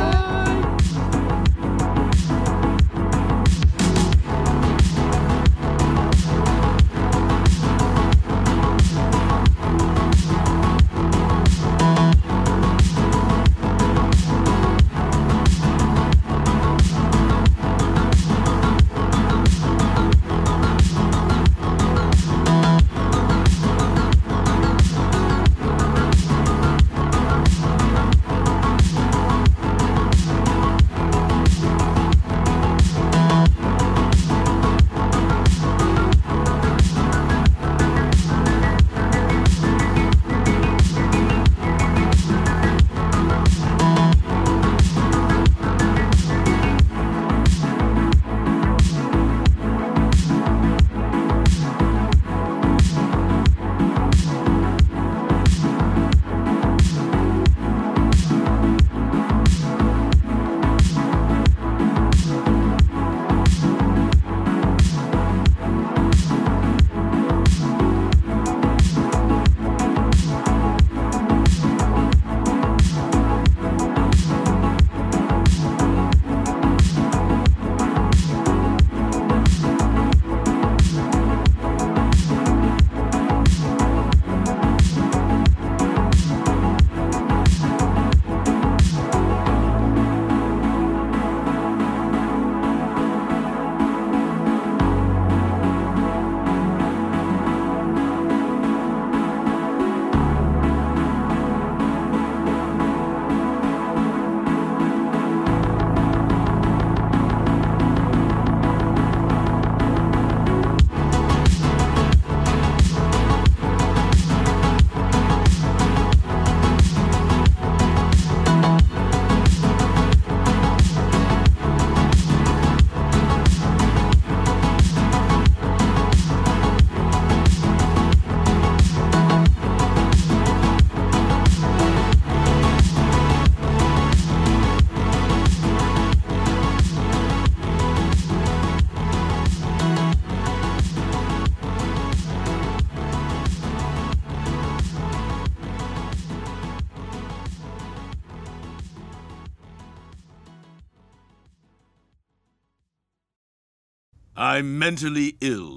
I'm mentally ill.